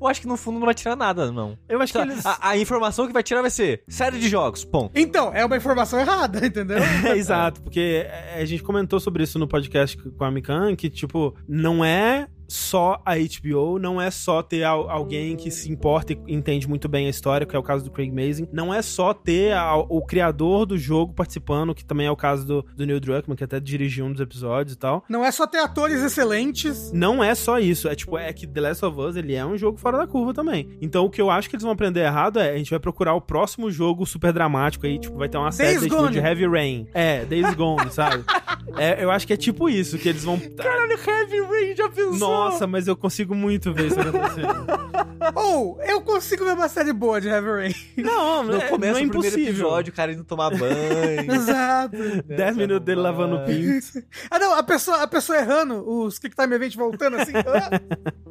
Eu acho que no fundo não vai tirar nada, não. Eu acho que eles... A, a informação que vai tirar vai ser série de jogos, ponto. então, é uma informação errada, entendeu? É, exato, porque a gente comentou sobre isso no podcast com a Mikan, que, tipo, não é só a HBO, não é só ter al- alguém que se importa e entende muito bem a história, que é o caso do Craig Mazin, não é só ter o criador do jogo participando, que também é o caso do, do Neil Druckmann, que até dirigiu um dos episódios e tal. Não é só ter atores excelentes. Não é só isso, é tipo, é que The Last of Us, ele é um jogo fora da curva também. Então o que eu acho que eles vão aprender errado é, a gente vai procurar o próximo jogo super dramático aí, tipo, vai ter uma série Gone. de Heavy Rain. É, Days Gone, sabe? É, eu acho que é tipo isso, que eles vão... Caralho, Heavy Rain já pensou? Nossa, mas eu consigo muito ver isso acontecendo. Ou, eu consigo ver uma série boa de Heavy Rain. Não, No é, começo não é do primeiro impossível. episódio, o cara indo tomar banho. Exato. 10 minutos dele lavando o pinto. Ah, não, a pessoa, a pessoa errando, os Kick Time Event voltando assim. ah,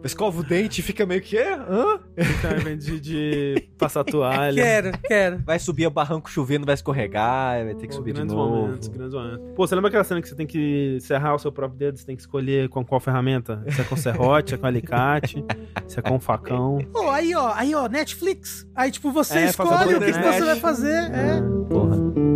Escova o dente e fica meio que... Hã? Ao invés de, de passar toalha. quero, quero. Vai subir o barranco chovendo, vai escorregar, vai ter que Pô, subir de grandes novo. momentos, grandes momentos. Pô, você lembra aquela cena que você tem que serrar o seu próprio dedo? Você tem que escolher com qual ferramenta? É com serrote, é com alicate, se é com facão. Pô, aí ó, aí ó, Netflix. Aí tipo, você É, escolhe o que, que você vai fazer. É. Porra.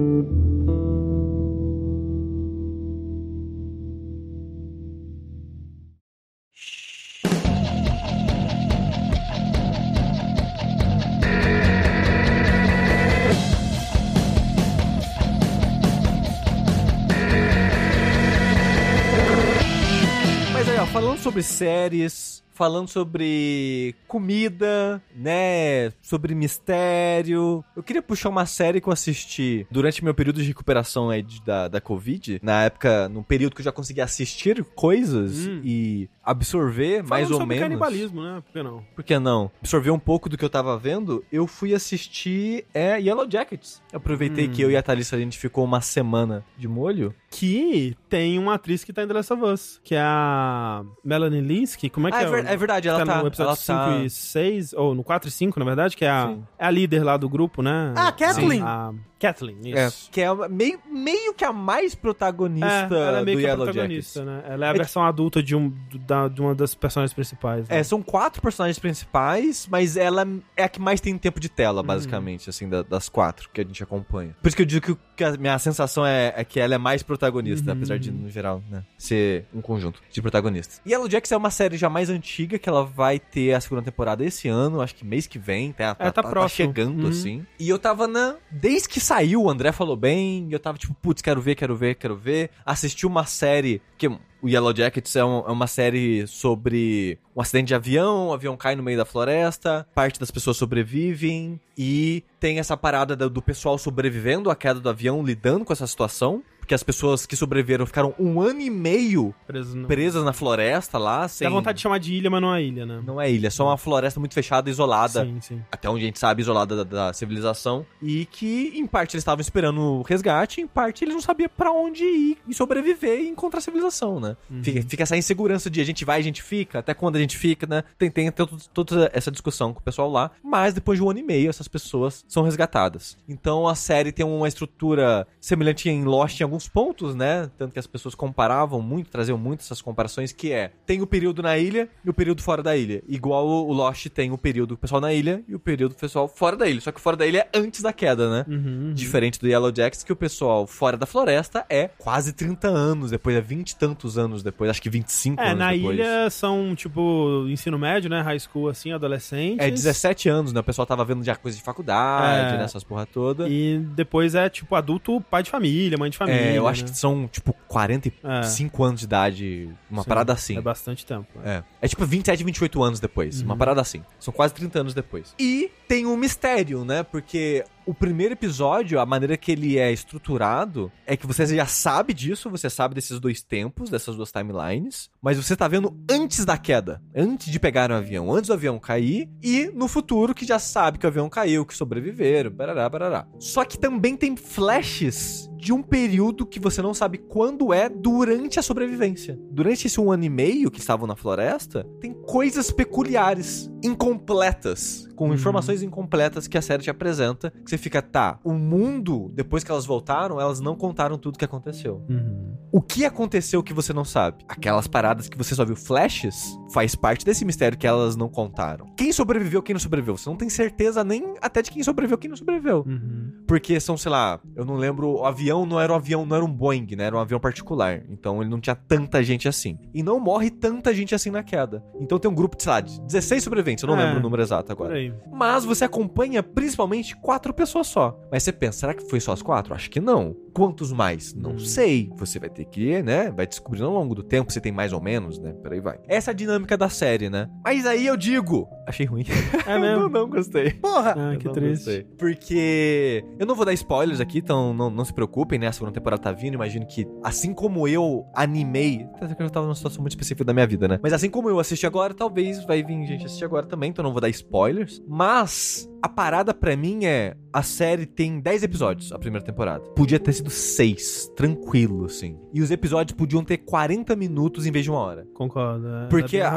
Sobre séries, falando sobre comida, né? Sobre mistério. Eu queria puxar uma série que eu assisti durante meu período de recuperação aí de- da, da Covid. Na época, num período que eu já conseguia assistir coisas Hum. e absorver mais Falando ou sobre menos. canibalismo, né? Por que não? Por que não? Absorver um pouco do que eu tava vendo, eu fui assistir é, Yellow Jackets. Aproveitei Hum. que eu e a Thalissa a gente ficou uma semana de molho. Que tem uma atriz que tá em The Last of Us, que é a Melanie Linsky. Como é que ah, é? é, ver- é verdade, ela tá, tá, no episódio ela 5 tá... e 6, ou no 4 e 5, na verdade, que é a, é a líder lá do grupo, né? Ah, Kathleen. A, Kathleen, É, isso. que é meio, meio que a mais protagonista É, ela é meio do que a Yellow protagonista, Jackets. né? Ela é a É versão adulta de, um, da- de uma das personagens principais. né? É, são quatro personagens principais, mas ela é a que mais tem tempo de Uhum. tela, basicamente, assim, da- das quatro que a gente acompanha. Por isso que eu digo que, que a minha sensação é, é que ela é mais protagonista, Uhum, apesar de, no geral, né, ser um conjunto de protagonistas. Yellow Jackets é uma série já mais antiga, que ela vai ter a segunda temporada esse ano, acho que mês que vem, tá, É, tá próximo. chegando, Uhum. assim. E eu tava na... Desde que saiu, o André falou bem, e eu tava tipo, putz, quero ver, quero ver, quero ver. Assisti uma série, que o Yellow Jackets é, um- é uma série sobre um acidente de avião, o avião cai no meio da floresta, parte das pessoas sobrevivem, e tem essa parada do, do pessoal sobrevivendo à queda do avião, lidando com essa situação. Porque as pessoas que sobreviveram ficaram um ano e meio Preso no... presas na floresta lá, sem... Dá vontade de chamar de ilha, mas não é ilha, né? Não é ilha, é só uma floresta muito fechada, isolada Sim, sim. até onde a gente sabe, isolada da, da civilização, e que em parte eles estavam esperando o resgate, em parte eles não sabiam pra onde ir e sobreviver e encontrar a civilização, né? Uhum. Fica, fica essa insegurança de a gente vai, a gente fica, até quando a gente fica, né? Tem, tem toda, toda essa discussão com o pessoal lá, mas depois de um ano e meio essas pessoas são resgatadas. Então a série tem uma estrutura semelhante em Lost em alguns pontos, né? Tanto que as pessoas comparavam muito, traziam muito essas comparações, que é, tem o período na ilha e o período fora da ilha. Igual o Lost tem o período do pessoal na ilha e o período do pessoal fora da ilha. Só que fora da ilha é antes da queda, né? Uhum, uhum. Diferente do Yellow Jacks, que o pessoal fora da floresta é quase 30 anos depois, é 20 e tantos anos depois, acho que 25 É, anos na depois. ilha são, tipo, ensino médio, né? High school, assim, adolescentes. É 17 anos, né? O pessoal tava vendo já coisa de faculdade, É. né? Essas porra toda. E depois é, tipo, adulto, pai de família, mãe de família. é, eu acho né? que são, tipo, 45 anos de idade, uma Sim, parada assim. É bastante tempo. É. É tipo 27, 28 anos depois. Uma parada assim. São quase 30 anos depois. E tem um mistério, né? Porque o primeiro episódio, a maneira que ele é estruturado, é que você já sabe disso, você sabe desses dois tempos, dessas duas timelines, mas você tá vendo antes da queda, antes de pegar o avião, antes do avião cair, e no futuro que já sabe que o avião caiu, que sobreviveram, barará, barará. Só que também tem flashes de um período que você não sabe quando é durante a sobrevivência. Durante esse um ano e meio que estavam na floresta, tem coisas peculiares, incompletas, com Uhum. informações incompletas que a série te apresenta, que você fica, tá, o mundo, depois que elas voltaram, elas não contaram tudo que aconteceu. Uhum. O que aconteceu que você não sabe? Aquelas paradas que você só viu flashes, faz parte desse mistério que elas não contaram. Quem sobreviveu, quem não sobreviveu? Você não tem certeza nem até de quem sobreviveu, quem não sobreviveu. Uhum. Porque são, sei lá, eu não lembro, o avião não era um avião, não era um Boeing, né? Era um avião particular. Então ele não tinha tanta gente assim. E não morre tanta gente assim na queda. Então tem um grupo de, sei lá, de 16 sobreviventes, eu não É, lembro o número exato agora. aí. Mas você acompanha principalmente quatro pessoas só. Mas você pensa, será que foi só as quatro? Acho que não. Quantos mais? Não Hum. sei. Você vai ter que, né? Vai descobrindo ao longo do tempo se tem mais ou menos, né? Por aí vai. Essa é a dinâmica da série, né? Mas aí eu digo. Achei ruim. É mesmo? não, não gostei. Porra! Ah, Eu que triste. gostei. Porque eu não vou dar spoilers aqui, então não, não se preocupem, né? A segunda temporada tá vindo. Imagino que, assim como eu animei. até que Eu tava numa situação muito específica da minha vida, né? Mas assim como eu assisti agora, talvez vai vir gente assistir agora também, então não vou dar spoilers. Mas. A parada pra mim é. A série tem 10 episódios, a primeira temporada. Podia ter sido 6, tranquilo, assim. E os episódios podiam ter 40 minutos em vez de uma hora. Concordo. é- Porque é.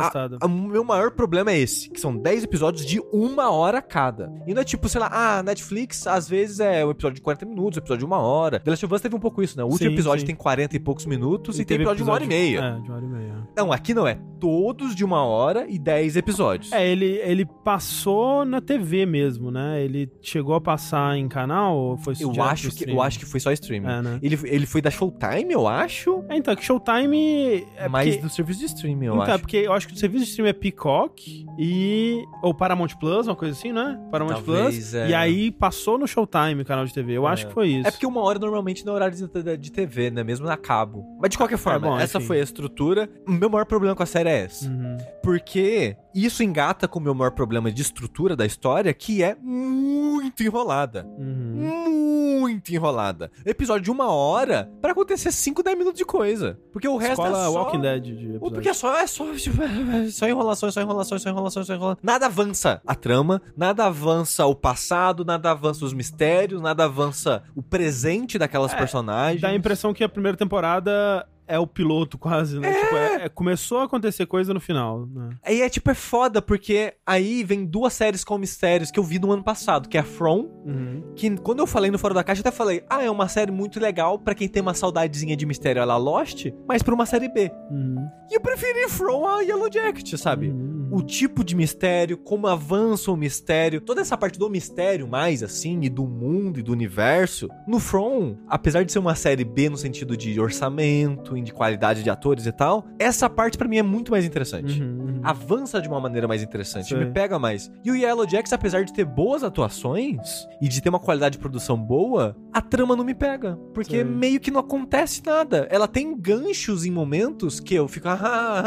O meu maior problema é esse, que são 10 episódios de uma hora cada. E não é tipo, sei lá, ah, Netflix às vezes é um episódio de 40 minutos, um episódio de uma hora. The Last of Us teve um pouco isso, né? O último Sim, episódio sim. tem 40 e poucos minutos e, tem teve episódio de uma hora e meia. É, de uma hora e meia. Não, aqui não é. Todos de uma hora e 10 episódios. É, ele, ele passou na TV mesmo, né? Ele chegou a passar em canal ou foi eu, acho que, eu acho que foi só streaming. É, né? Ele, ele foi da Showtime, eu acho. É, então, é que Showtime... É mas porque... do serviço de streaming, eu então, é acho. porque eu acho que o serviço de streaming é Peacock e... Ou Paramount Plus, uma coisa assim, né? Paramount Talvez, Plus. é. E aí passou no Showtime, o canal de TV. Eu acho que foi isso. É porque uma hora normalmente não é horário de, de TV, né? Mesmo na cabo. Mas de qualquer forma, bom, essa enfim. foi a estrutura. O meu maior problema com a série é esse. Uhum. Porque isso engata com o meu maior problema de estrutura da história, que é muito enrolada. Uhum. Muito enrolada. Episódio de uma hora pra acontecer 5, 10 minutos de coisa. Porque o resto Escola é só... Walking Dead de episódio. Porque é só, é só, é só enrolação, é só enrolação, é só enrolação, é só enrolação. Nada avança a trama, nada avança o passado, nada avança os mistérios, nada avança o presente daquelas É, personagens. Dá a impressão que a primeira temporada é o piloto quase, né? Tipo, é- é- começou a acontecer coisa no final, né? Aí é tipo, é foda, porque aí vem duas séries com mistérios que eu vi no ano passado, que é a From, Uhum. que quando eu falei no Fora da Caixa, eu até falei, ah, é uma série muito legal pra quem tem uma saudadezinha de mistério ela Lost, mas pra uma série B. Uhum. E eu preferi From a Yellow Jacket, sabe? Uhum. O tipo de mistério, como avança o mistério, toda essa parte do mistério mais assim, e do mundo e do universo. No From, apesar de ser uma série B no sentido de orçamento de qualidade de atores e tal, essa parte pra mim é muito mais interessante. Uhum, uhum. Avança de uma maneira mais interessante, Sei. me pega mais. E o Yellow Jackets, apesar de ter boas atuações e de ter uma qualidade de produção boa, a trama não me pega. Porque Sei. meio que não acontece nada. Ela tem ganchos em momentos que eu fico, ah, ah,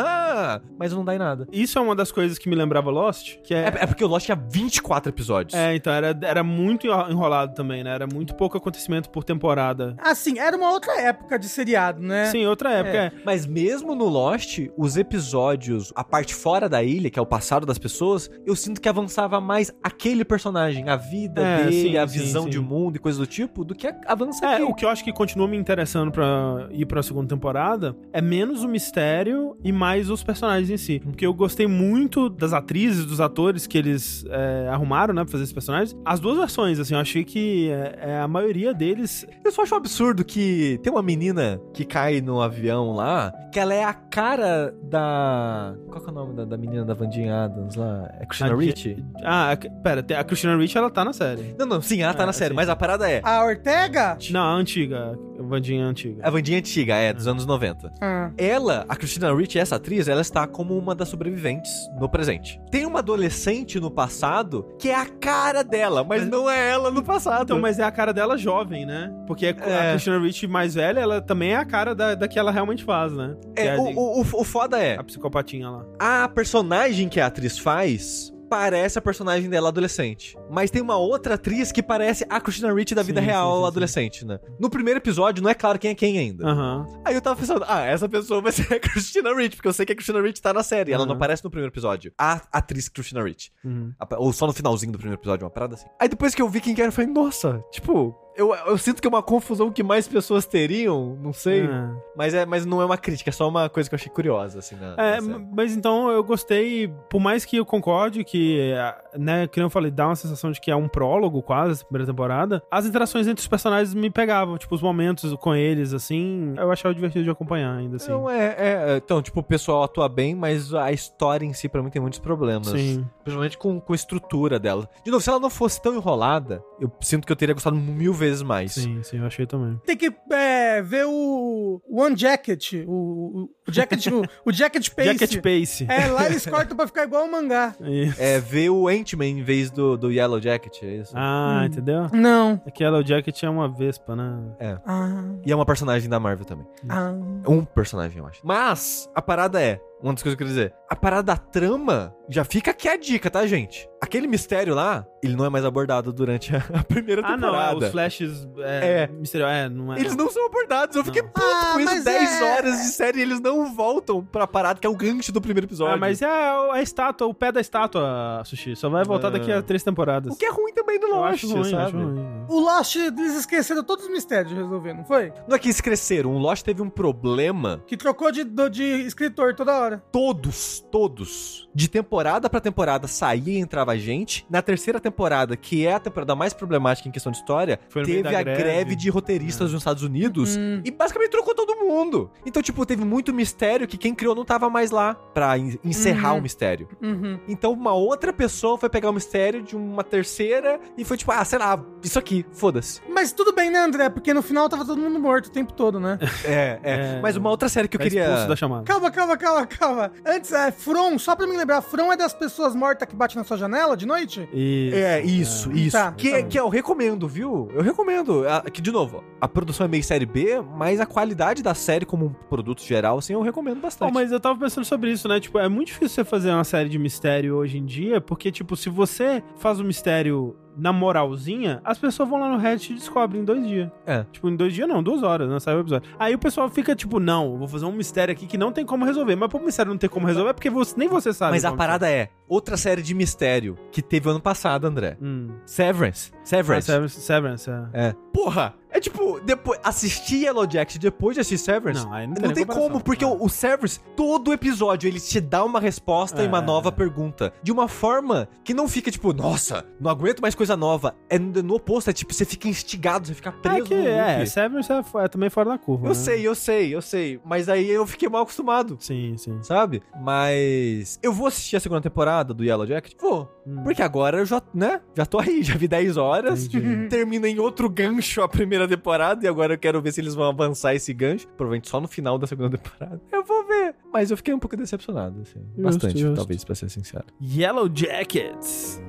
ah", mas não dá em nada. Isso é uma das coisas que me lembrava Lost, que É, é... é porque o Lost tinha 24 episódios. É, então era, era muito enrolado também, né? Era muito pouco acontecimento por temporada. Assim, era uma outra época de seriado, né? Sim, outra época. É, é. Mas mesmo no Lost, os episódios, a parte fora da ilha, que é o passado das pessoas, eu sinto que avançava mais aquele personagem, a vida É, dele, sim, a sim, visão sim. de mundo e coisa do tipo, do que avança É, aqui. o que eu acho que continua me interessando pra ir pra segunda temporada é menos o mistério e mais os personagens em si. Porque eu gostei muito das atrizes, dos atores que eles é, arrumaram, né, pra fazer esses personagens. As duas versões, assim, eu achei que é, é, a maioria deles. Eu só acho um absurdo que tem uma menina que cai no avião lá, que ela é a cara da. Qual que é o nome da, da menina da Vandinha Adams lá? É Christina A- Ricci? Ah, a- pera, a Christina Ricci, ela tá na série. Não, não, sim, ela tá É, na série, sim, mas a parada é. A Ortega? Não, a antiga. A Vandinha antiga. A Vandinha antiga, é, dos anos 90. Ah. Ela, a Christina Ricci, essa atriz, ela está como uma das sobreviventes no presente. Tem uma adolescente no passado que é a cara dela, mas, Mas- não é ela no passado. Então, mas é a cara dela jovem, né? Porque a É. Christina Ricci mais velha, ela também é a cara da, da que ela realmente faz, né? Que É, a, o, o, o, o foda é, a psicopatinha lá. a personagem que a atriz faz parece a personagem dela adolescente. Mas tem uma outra atriz que parece a Christina Ricci da vida Sim, real sim, sim, adolescente, né? No primeiro episódio não é claro quem é quem ainda. Aham. Aí eu tava pensando, ah, essa pessoa vai ser a Christina Ricci, porque eu sei que a Christina Ricci tá na série. Ela Aham. não aparece no primeiro episódio. A atriz Christina Ricci. Uhum. Ou só no finalzinho do primeiro episódio, uma parada assim. Aí depois que eu vi quem que era, eu falei, nossa, tipo, eu, eu sinto que é uma confusão que mais pessoas teriam, não sei. É. Mas, é, mas não é uma crítica, é só uma coisa que eu achei curiosa, assim, na, É, na mas então eu gostei, por mais que eu concorde que, é, né, que eu falei, dá uma sensação de que é um prólogo quase, essa primeira temporada, as interações entre os personagens me pegavam, tipo, os momentos com eles, assim, eu achava divertido de acompanhar ainda, assim. Não, é, é, Então, tipo, o pessoal atua bem, mas a história em si, pra mim, tem muitos problemas. Sim. Principalmente com, com a estrutura dela. De novo, se ela não fosse tão enrolada, eu sinto que eu teria gostado mil vezes mais. Sim, sim, eu achei também. Tem que é, ver o One Jacket, o, o, Jacket, o, o Jacket Pace. Jacket Pace. É, lá eles cortam pra ficar igual o mangá. Isso. É ver o Ant-Man em vez do, do Yellow Jacket, é isso? Ah, Hum. entendeu? Não. Aquela Jacket é uma vespa, né? Ah, E é uma personagem da Marvel também. ah. Um personagem, eu acho. Mas, a parada é. Uma das coisas que eu queria dizer. A parada da trama, já fica aqui a dica, tá, gente? Aquele mistério lá, ele não é mais abordado durante a, a primeira Ah, não, é, temporada. os flashes É. é, misteriosos, é, não é. Eles não são abordados. Eu fiquei Não. puto Ah, com isso. mas 10 é- horas de série e eles não voltam pra parada, que é o gancho do primeiro episódio. Ah, mas é a, a estátua, o pé da estátua, Sushi. Só vai voltar Ah. daqui a três temporadas. O que é ruim também do eu Lost, acho ruim, sabe? acho ruim. O Lost, eles esqueceram todos os mistérios de resolver, não foi? Não é que eles cresceram. O Lost teve um problema. Que trocou de, do- de escritor toda hora. Todos, todos. De temporada pra temporada saía e entrava gente. Na terceira temporada, que é a temporada mais problemática em questão de história, Foi teve a greve. greve. de roteiristas nos Estados Unidos. Hum. E basicamente trocou todo mundo. Então, tipo, teve muito mistério que quem criou não tava mais lá pra en- encerrar Uhum. o mistério. Uhum. Então, uma outra pessoa foi pegar o mistério de uma terceira e foi tipo, ah, sei lá, isso aqui, foda-se. Mas tudo bem, né, André? Porque no final tava todo mundo morto o tempo todo, né? É, é, É. Mas uma outra série que eu Tá queria. da chamada. calma, calma, calma, calma. Antes, é From, só pra me lembrar, From é das pessoas mortas que batem na sua janela de noite? Isso. É, isso, isso. Tá, que, tá que eu recomendo, viu? Eu recomendo. Que, de novo, a produção é meio série B, mas a qualidade da série como um produto geral, assim, eu recomendo bastante. Bom, mas eu tava pensando sobre isso, né? Tipo, é muito difícil você fazer uma série de mistério hoje em dia, porque, tipo, se você faz o mistério na moralzinha, as pessoas vão lá no Reddit e descobrem em dois dias. É. Tipo, em dois dias não, duas horas, né? Saiu o episódio. Aí o pessoal fica, tipo, não, vou fazer um mistério aqui que não tem como resolver. Mas pro mistério não ter como resolver é porque você, nem você sabe. Mas a parada é, outra série de mistério que teve ano passado, André. Hum. Severance. Ah, Severance. Severance, Severance, é. É. Porra! É tipo, depois, assistir Yellow Jacket depois de assistir Severance, Não, aí não não tem tem, nem comparação. como, porque Ah. o, o Severance, todo episódio, ele te dá uma resposta e uma É. nova pergunta. De uma forma que não fica, tipo, nossa, não aguento mais coisa nova. É no, no oposto, é tipo, você fica instigado, você fica preso É que, é, Severance é, é também fora da curva. Eu né? sei, eu sei, eu sei. Mas aí eu fiquei mal acostumado. Sim, sim. Sabe? Mas eu vou assistir a segunda temporada do Yellow Jacket? Vou. Hum. Porque agora eu já, né? Já tô aí, já vi 10 horas. Entendi. Termina em outro gancho a primeira temporada. E agora eu quero ver se eles vão avançar esse gancho. Provavelmente só no final da segunda temporada. Eu vou ver. Mas eu fiquei um pouco decepcionado, assim. Bastante, justo. talvez, pra ser sincero. Yellow Jackets.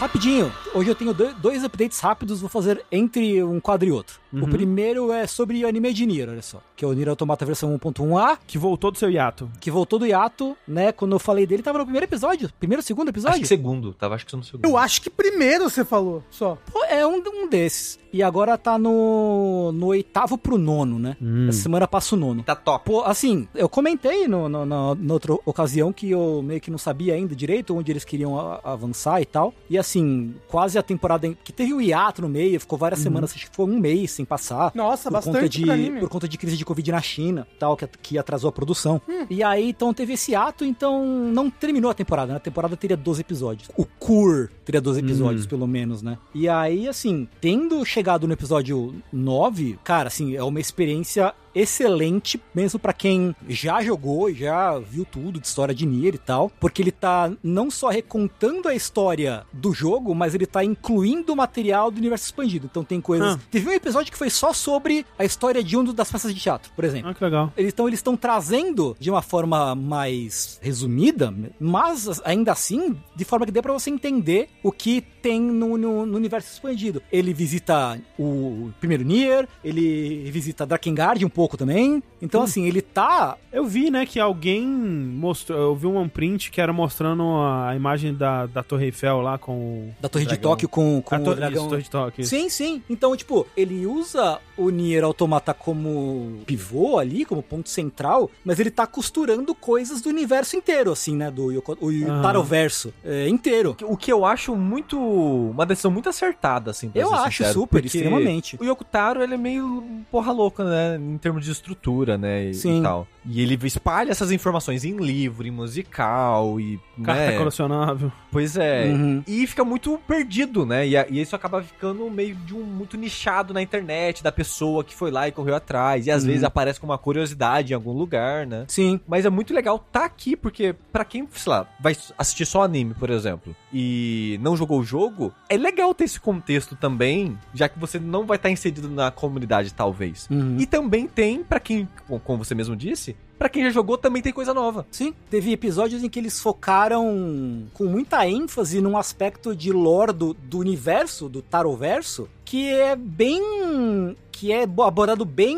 Rapidinho. Hoje eu tenho do- dois updates rápidos, vou fazer entre um quadro e outro. O Uhum. primeiro é sobre o anime de Nier, olha só. Que é o Nier Automata versão 1.1a, Que voltou do seu hiato. que voltou do hiato, né? Quando eu falei dele, tava no primeiro episódio. Primeiro, segundo episódio? Acho que segundo. Tava acho que no segundo. Eu acho que primeiro você falou, só. Pô, É um, um desses. E agora tá no, no oitavo pro nono, né? Hum. Essa semana passa o nono. Tá top. Pô, assim, eu comentei no, no, na, na outra ocasião que eu meio que não sabia ainda direito onde eles queriam a- avançar e tal. E assim, quase a temporada. em- Que teve o hiato no meio, ficou várias semanas, acho que foi um mês sem passar. Nossa, por conta, bastante de, pra anime. por conta de crise de Covid na China tal, que, que atrasou a produção. E aí, então, teve esse ato, então não terminou a temporada, né? A temporada teria 12 episódios. O Cur teria 12 episódios, pelo menos, né? E aí, assim, tendo chegado no episódio 9, cara, assim, é uma experiência excelente, mesmo pra quem já jogou e já viu tudo de história de Nier e tal, porque ele tá não só recontando a história do jogo, mas ele tá incluindo o material do universo expandido. Então tem coisas. Ah. Teve um episódio que foi só sobre a história de um das peças de teatro, por exemplo. Ah, que legal. Eles- Então eles estão trazendo de uma forma mais resumida, mas ainda assim, de forma que dê pra você entender o que tem no, no- no universo expandido. Ele visita o primeiro Nier, ele visita Drakengard um pouco também. Então, assim, ele tá. Eu vi, né, que alguém mostrou. Eu vi um print que era mostrando a imagem da, da Torre Eiffel lá com o. Da Torre de Dragão. Tóquio com, com a o Torre, dragão. isso, Torre de Tóquio. isso. Sim, sim. Então, tipo, ele usa o Nier Automata como pivô ali, como ponto central, mas ele tá costurando coisas do universo inteiro, assim, né? Do Yoko, o Aham. Taroverso é, inteiro. O que eu acho muito. Uma decisão muito acertada, assim. pra Eu acho sincero, super, extremamente. O Yokotaro, ele é meio porra louca, né? Em termos de estrutura, né? E, Sim. e tal. E ele espalha essas informações em livro, em musical e. Carta né? colecionável. Pois é. Uhum. E fica muito perdido, né? E, e isso acaba ficando meio de um muito nichado na internet da pessoa que foi lá e correu atrás. E às Uhum. vezes aparece com uma curiosidade em algum lugar, né? Sim. Mas é muito legal tá aqui, porque pra quem, sei lá, vai assistir só anime, por exemplo, e não jogou o jogo, é legal ter esse contexto também, já que você não vai estar inserido na comunidade, talvez. Uhum. E também tem, pra quem, como você mesmo disse, pra quem já jogou também tem coisa nova. Sim, teve episódios em que eles focaram com muita ênfase num aspecto de lore do, do universo, do Taroverso, que é bem. que é bo- abordado bem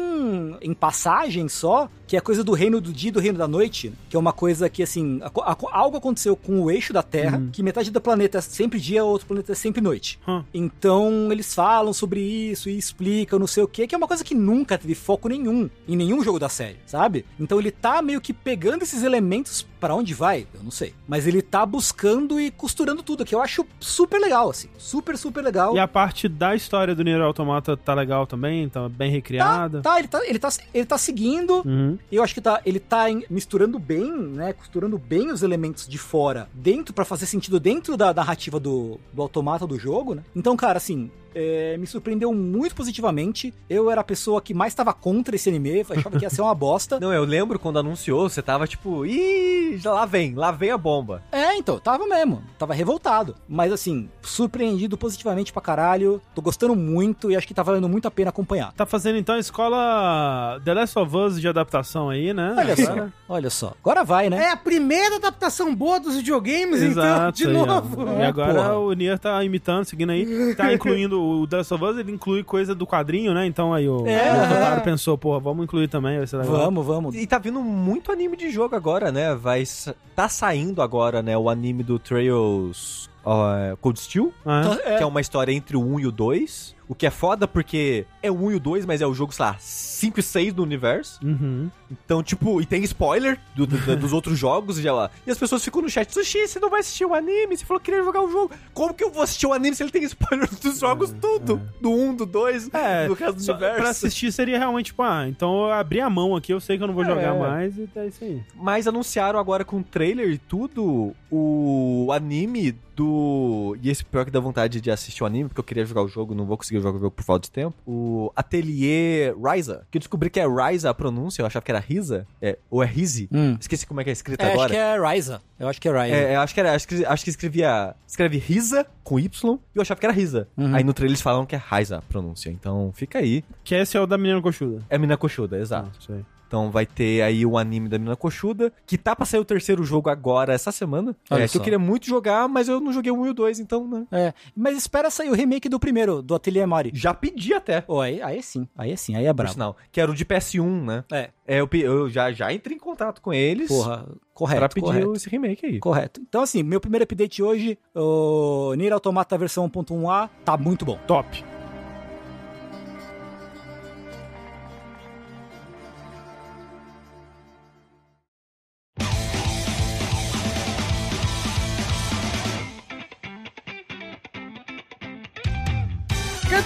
em passagem só, que é a coisa do reino do dia e do reino da noite, que é uma coisa que, assim, aco- aco- algo aconteceu com o eixo da Terra, Uhum. que metade do planeta é sempre dia, outro planeta é sempre noite. Hum. Então eles falam sobre isso e explicam não sei o que, que é uma coisa que nunca teve foco nenhum em nenhum jogo da série, sabe? Então ele tá meio que pegando esses elementos pra onde vai, eu não sei, mas ele tá buscando e costurando tudo, que eu acho super legal assim, super super legal. E a parte da história do Nier Automata tá legal também, tá bem recriada. Tá, ele tá, ele tá, ele tá seguindo. Uhum. Eu acho que tá, ele tá misturando bem, né? Costurando bem os elementos de fora dentro pra fazer sentido dentro da narrativa do, do automata do jogo, né? Então, cara, assim, é, me surpreendeu muito positivamente. Eu era a pessoa que mais tava contra esse anime, achava que ia ser uma bosta. Não, eu lembro quando anunciou, você tava tipo, ih, lá vem, lá vem a bomba. É, então, tava mesmo. Tava revoltado. Mas assim, surpreendido positivamente pra caralho. Tô gostando muito e acho que tá valendo muito a pena acompanhar. Tá fazendo então a escola The Last of Us de adaptação aí, né? Olha só, Agora. olha só. Agora vai, né? É a primeira adaptação boa dos videogames, então, Exato. de aí, ó. novo. E agora porra. o Nier tá imitando, seguindo aí. Tá incluindo o The Last of Us, ele inclui coisa do quadrinho, né? Então aí o, É. o Otaro pensou, porra, vamos incluir também, vai ser legal. Vamos, vamos. E tá vindo muito anime de jogo agora, né? Vai tá saindo agora, né, o anime do Trails ó, Cold Steel, Ah, que é uma história entre o 1 e o 2. O que é foda porque é o 1 e o 2, mas é o jogo, sei lá, 5 e 6 do universo. Uhum. Então, tipo, e tem spoiler do- do- dos outros jogos já lá. E as pessoas ficam no chat, Sushi, você não vai assistir o anime? Você falou que queria jogar o jogo. Como que eu vou assistir o anime se ele tem spoiler dos jogos tudo? Do 1, do 2, É, do resto do universo. pra assistir seria realmente, tipo, ah, então eu abri a mão aqui, eu sei que eu não vou É. jogar mais e é isso aí. Mas anunciaram agora com o trailer e tudo o anime do. E esse pior que dá vontade de assistir o anime, porque eu queria jogar o jogo, não vou conseguir jogar o jogo por falta de tempo. O Atelier Ryza. Que eu descobri que é Ryza a pronúncia, eu achava que era Risa. É, ou é Rize. Hum. Esqueci como é que é escrito É, acho agora. que é Ryza. Eu acho que é Ryza. É, eu acho que era, acho que, acho que escrevia, escreve Risa com Y, e eu achava que era Risa. Uhum. Aí no trailer eles falam que é Raiza a pronúncia, então fica aí. Que esse é o da menina coxuda. É Mina Coxuda, exato. Ah, isso aí. Então vai ter aí o anime da Mina Coxuda, que tá pra sair o terceiro jogo agora, essa semana. Olha é, que eu queria muito jogar, mas eu não joguei o 1 e o 2, então, né. É, Mas espera sair o remake do primeiro, do Atelier Mori. Já pedi até, Oh, aí, aí sim, aí sim, aí é por brabo. sinal. Que era o de PS1, né. É, É, eu, eu já, já entrei em contato com eles porra, correto, pra pedir correto. esse remake aí. Correto. Então, assim, meu primeiro update hoje, o Nier Automata versão 1.1a, tá muito bom. Top.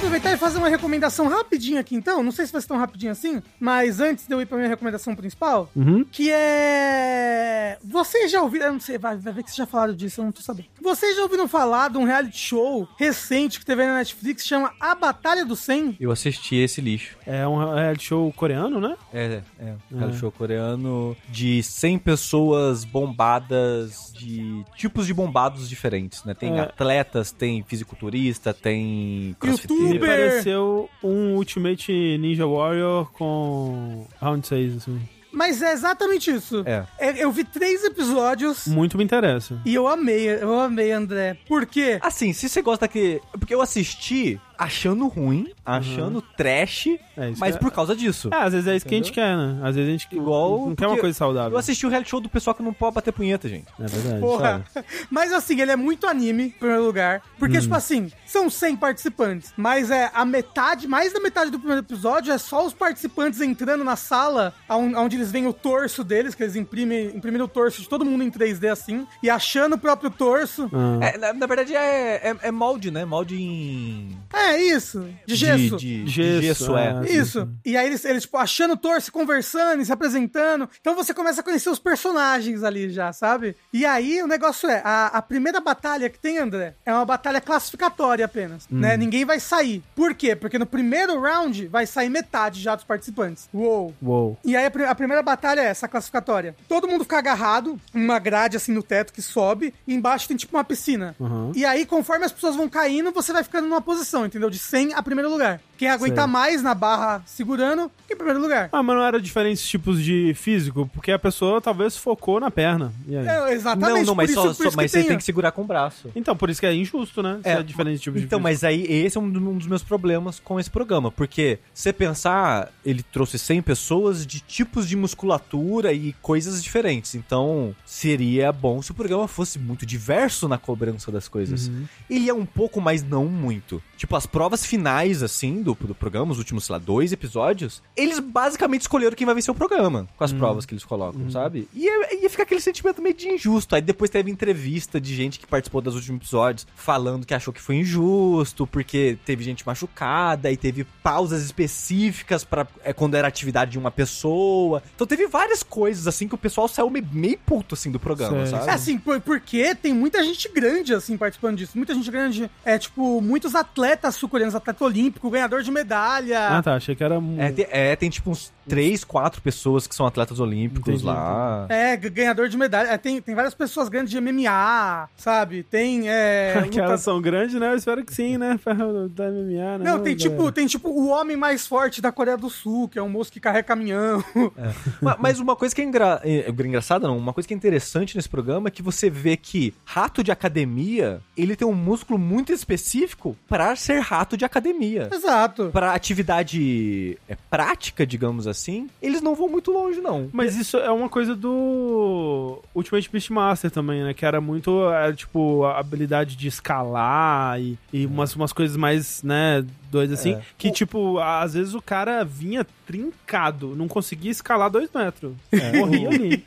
Aproveitar e fazer uma recomendação rapidinho aqui, então. Não sei se vai ser tão rapidinho assim, mas antes de eu ir pra minha recomendação principal, Uhum. que é. Vocês já ouviram. Eu não sei, vai, vai ver que vocês já falaram disso, eu não tô sabendo. Vocês já ouviram falar de um reality show recente que teve na Netflix que chama A Batalha do 100? Eu assisti esse lixo. É um reality show coreano, né? É, é. Um reality show coreano de 100 pessoas bombadas de tipos de bombados diferentes, né? Tem É. atletas, tem fisiculturista, tem crossfiteiro. Me pareceu um Ultimate Ninja Warrior com Round 6, assim. Mas é exatamente isso. É. É, Eu vi três episódios Muito me interessa. e eu amei, eu amei, André. Por quê? Assim, se você gosta que... Porque eu assisti achando ruim, achando trash, É, isso mas é- por causa disso. É, às vezes é isso que a gente quer, né? Às vezes a gente Igual- não quer uma coisa saudável. Eu assisti o reality show do pessoal que não pode bater punheta, gente. É verdade. Porra. sabe? Mas assim, ele é muito anime, em primeiro lugar. Porque, tipo assim, são 100 participantes. Mas é a metade, mais da metade do primeiro episódio é só os participantes entrando na sala, onde eles veem o torso deles, que eles imprimem, imprimem o torso de todo mundo em 3D assim, e achando o próprio torso. Ah. É, na, na verdade é, é, é molde, né? Molde em... É isso. De gesso. De, de Gesso, gesso, é. ah. Isso. E aí eles, eles, tipo, achando o torso, conversando e se apresentando. Então você começa a conhecer os personagens ali já, sabe? E aí o negócio é, a, a primeira batalha que tem, André, é uma batalha classificatória apenas, né? Ninguém vai sair. Por quê? Porque no primeiro round vai sair metade já dos participantes. Uou. Uou. E aí a, a primeira batalha é essa classificatória. Todo mundo fica agarrado, uma grade assim no teto que sobe, e embaixo tem tipo uma piscina. Uhum. E aí, conforme as pessoas vão caindo, você vai ficando numa posição, entendeu? De 100 a primeiro lugar. Quem aguentar Sei. mais na barra segurando, que em primeiro lugar. Ah, mas não era diferentes tipos de físico, porque a pessoa talvez focou na perna. E aí? É, exatamente. Não, não, mas, só, isso, só- isso mas que você tem que segurar com o braço. Então, por isso que é injusto, né? Se É, é, diferentes tipos de Então, físico. mas aí esse é um, um dos meus problemas com esse programa, porque você pensar, ele trouxe 100 pessoas de tipos de musculatura e coisas diferentes. Então, seria bom se o programa fosse muito diverso na cobrança das coisas. Uhum. Ele é um pouco, mas não muito. Tipo, as provas finais, assim, do, do programa, os últimos, sei lá, dois episódios, eles basicamente escolheram quem vai vencer o programa com as provas que eles colocam, sabe? E ia, ia ficar aquele sentimento meio de injusto. Aí depois teve entrevista de gente que participou dos últimos episódios falando que achou que foi injusto, porque teve gente machucada e teve pausas específicas para quando era atividade de uma pessoa. Então teve várias coisas, assim, que o pessoal saiu meio, meio puto, assim, do programa, Sei. sabe? É assim, por, porque tem muita gente grande, assim, participando disso. Muita gente grande. É, tipo, muitos atletas sul-coreanos, atleta olímpico, ganhador de medalha. Ah, tá. Achei que era. um- É, tem, é, tem tipo uns três, quatro pessoas que são atletas olímpicos Entendi, lá. É, ganhador de medalha. É, tem, tem várias pessoas grandes de MMA, sabe? Tem. É, que luta- elas são grandes, né? Eu espero que sim, né? Da MMA, né? Não, tem tipo, galera? tem tipo o homem mais forte da Coreia do Sul, que é um moço que carrega caminhão. Ma- Mas uma coisa que é, engra... é engraçada, não, uma coisa que é interessante nesse programa é que você vê que rato de academia, ele tem um músculo muito específico pra ser rato de academia. Exato. Pra atividade é, prática, digamos assim, eles não vão muito longe, não. Mas isso é uma coisa do Ultimate Beastmaster também, né? Que era muito, era, tipo, a habilidade de escalar e, e umas, umas coisas mais, né, doidas assim. É. Que, tipo, às vezes o cara vinha trincado, não conseguia escalar dois metros. Morria ali.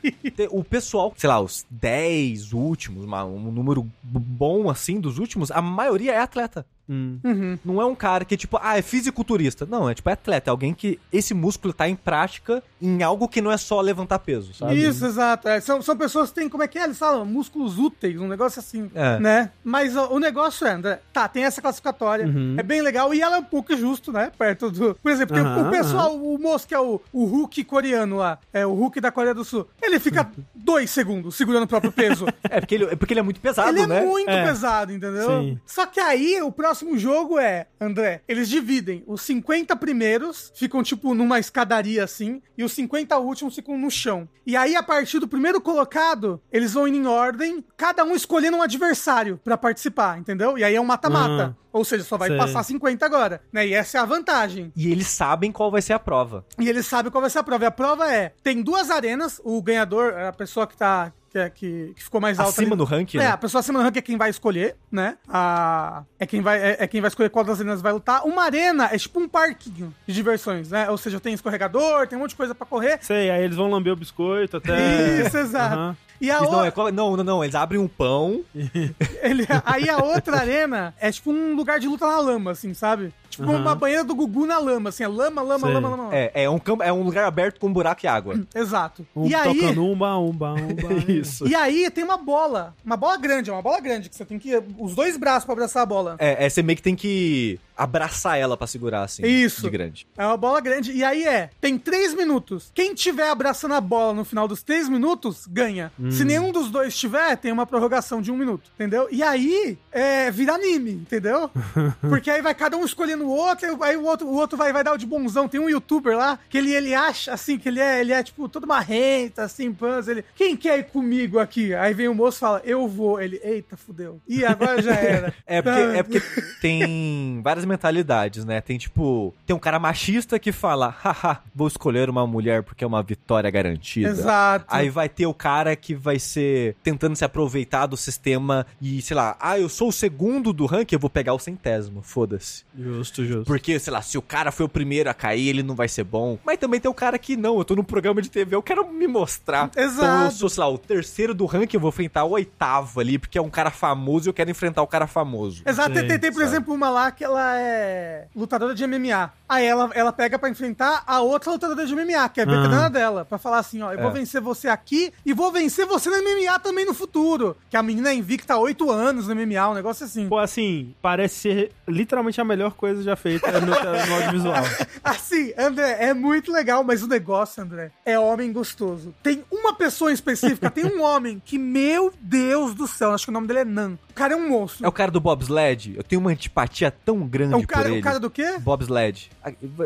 O pessoal, sei lá, os 10 últimos, um número bom assim dos últimos, a maioria é atleta. Hum. Uhum. Não é um cara que, tipo, ah, é fisiculturista. Não, é tipo, é atleta. É alguém que esse músculo tá em prática em algo que não é só levantar peso, sabe? Isso, exato. É, são, são pessoas que têm, como é que é? Eles falam, músculos úteis, um negócio assim, É. né? Mas ó, o negócio é, André, tá, tem essa classificatória, Uhum. é bem legal e ela é um pouco justo, né? Perto do... Por exemplo, Aham, o pessoal, o moço que é o, o Hulk coreano lá, é o Hulk da Coreia do Sul, ele fica dois segundos segurando o próprio peso. É porque ele, é porque ele é muito pesado, Ele é né? muito É. pesado, entendeu? Sim. Só que aí o próximo jogo é, André, eles dividem. Os 50 primeiros ficam, tipo, numa escadaria assim, e os 50 últimos ficam no chão. E aí, a partir do primeiro colocado, eles vão indo em ordem, cada um escolhendo um adversário pra participar, entendeu? E aí é um mata-mata. Ou seja, só vai sei. passar 50 agora, né? E essa é a vantagem. E eles sabem qual vai ser a prova. E eles sabem qual vai ser a prova. E a prova é: tem duas arenas, o ganhador, a pessoa que tá. Que, é- que, que ficou mais alta. Acima ali- no ranking, É, né? a pessoa acima do ranking é quem vai escolher, né? A, é, quem vai, é, é quem vai escolher qual das arenas vai lutar. Uma arena é tipo um parquinho de diversões, né? Ou seja, tem escorregador, tem um monte de coisa pra correr. Sei, aí eles vão lamber o biscoito até. Isso, exato. Aham. E a Eles não, é não, não, não, eles abrem um pão. ele- aí a outra arena é tipo um lugar de luta na lama, assim, sabe? Tipo Aham. uma banheira do Gugu na lama, assim, é lama, lama, Sei. lama, lama. É, é, um campo, é um lugar aberto com um buraco e água. Exato. Um e aí, tocando umba, umba, umba. Isso. E aí tem uma bola, uma bola grande, é uma bola grande, que você tem que os dois braços pra abraçar a bola. É, é, você meio que tem que abraçar ela pra segurar, assim. Isso. De grande. É uma bola grande. E aí é, tem três minutos. Quem tiver abraçando a bola no final dos três minutos, ganha. Se nenhum dos dois tiver, tem uma prorrogação de um minuto, entendeu? E aí, é, vira anime, entendeu? Porque aí vai cada um escolhendo o outro, aí o outro, o outro vai, vai dar o de bonzão. Tem um youtuber lá, que ele, ele acha, assim, que ele é, ele é, tipo, todo marrenta, assim, pans, ele... Quem quer ir comigo aqui? Aí vem o moço e fala, eu vou. Ele, eita, fudeu. Ih, agora já era. É porque, é porque tem várias mentalidades, né? Tem tipo, tem um cara machista que fala, haha, vou escolher uma mulher porque é uma vitória garantida. Exato. Aí vai ter o cara que vai ser tentando se aproveitar do sistema e, sei lá, ah, eu sou o segundo do ranking, eu vou pegar o centésimo, foda-se. Justo, justo. Porque, sei lá, se o cara foi o primeiro a cair, ele não vai ser bom. Mas também tem o cara que não, eu tô num programa de TV, eu quero me mostrar. Então eu Exato. sou, sei lá, o terceiro do ranking, eu vou enfrentar o oitavo ali, porque é um cara famoso e eu quero enfrentar o cara famoso. Exato, tem, Sim, tem, tem, por exemplo, uma lá que ela é lutadora de MMA. Aí ela, ela pega pra enfrentar a outra lutadora de MMA, que é a veterana dela, pra falar assim, ó, eu vou É. vencer você aqui e vou vencer você no MMA também no futuro. Que a menina é invicta há oito anos no MMA, um negócio assim. Pô, assim, parece ser literalmente a melhor coisa já feita no, no audiovisual. Assim, André, é muito legal, mas o negócio, André, é homem gostoso. Tem uma pessoa em específica, tem um homem que, meu Deus do céu, acho que o nome dele é Nan. O cara é um monstro. É o cara do bobsled, eu tenho uma antipatia tão grande É o cara, por ele. o cara do quê? Bobsled.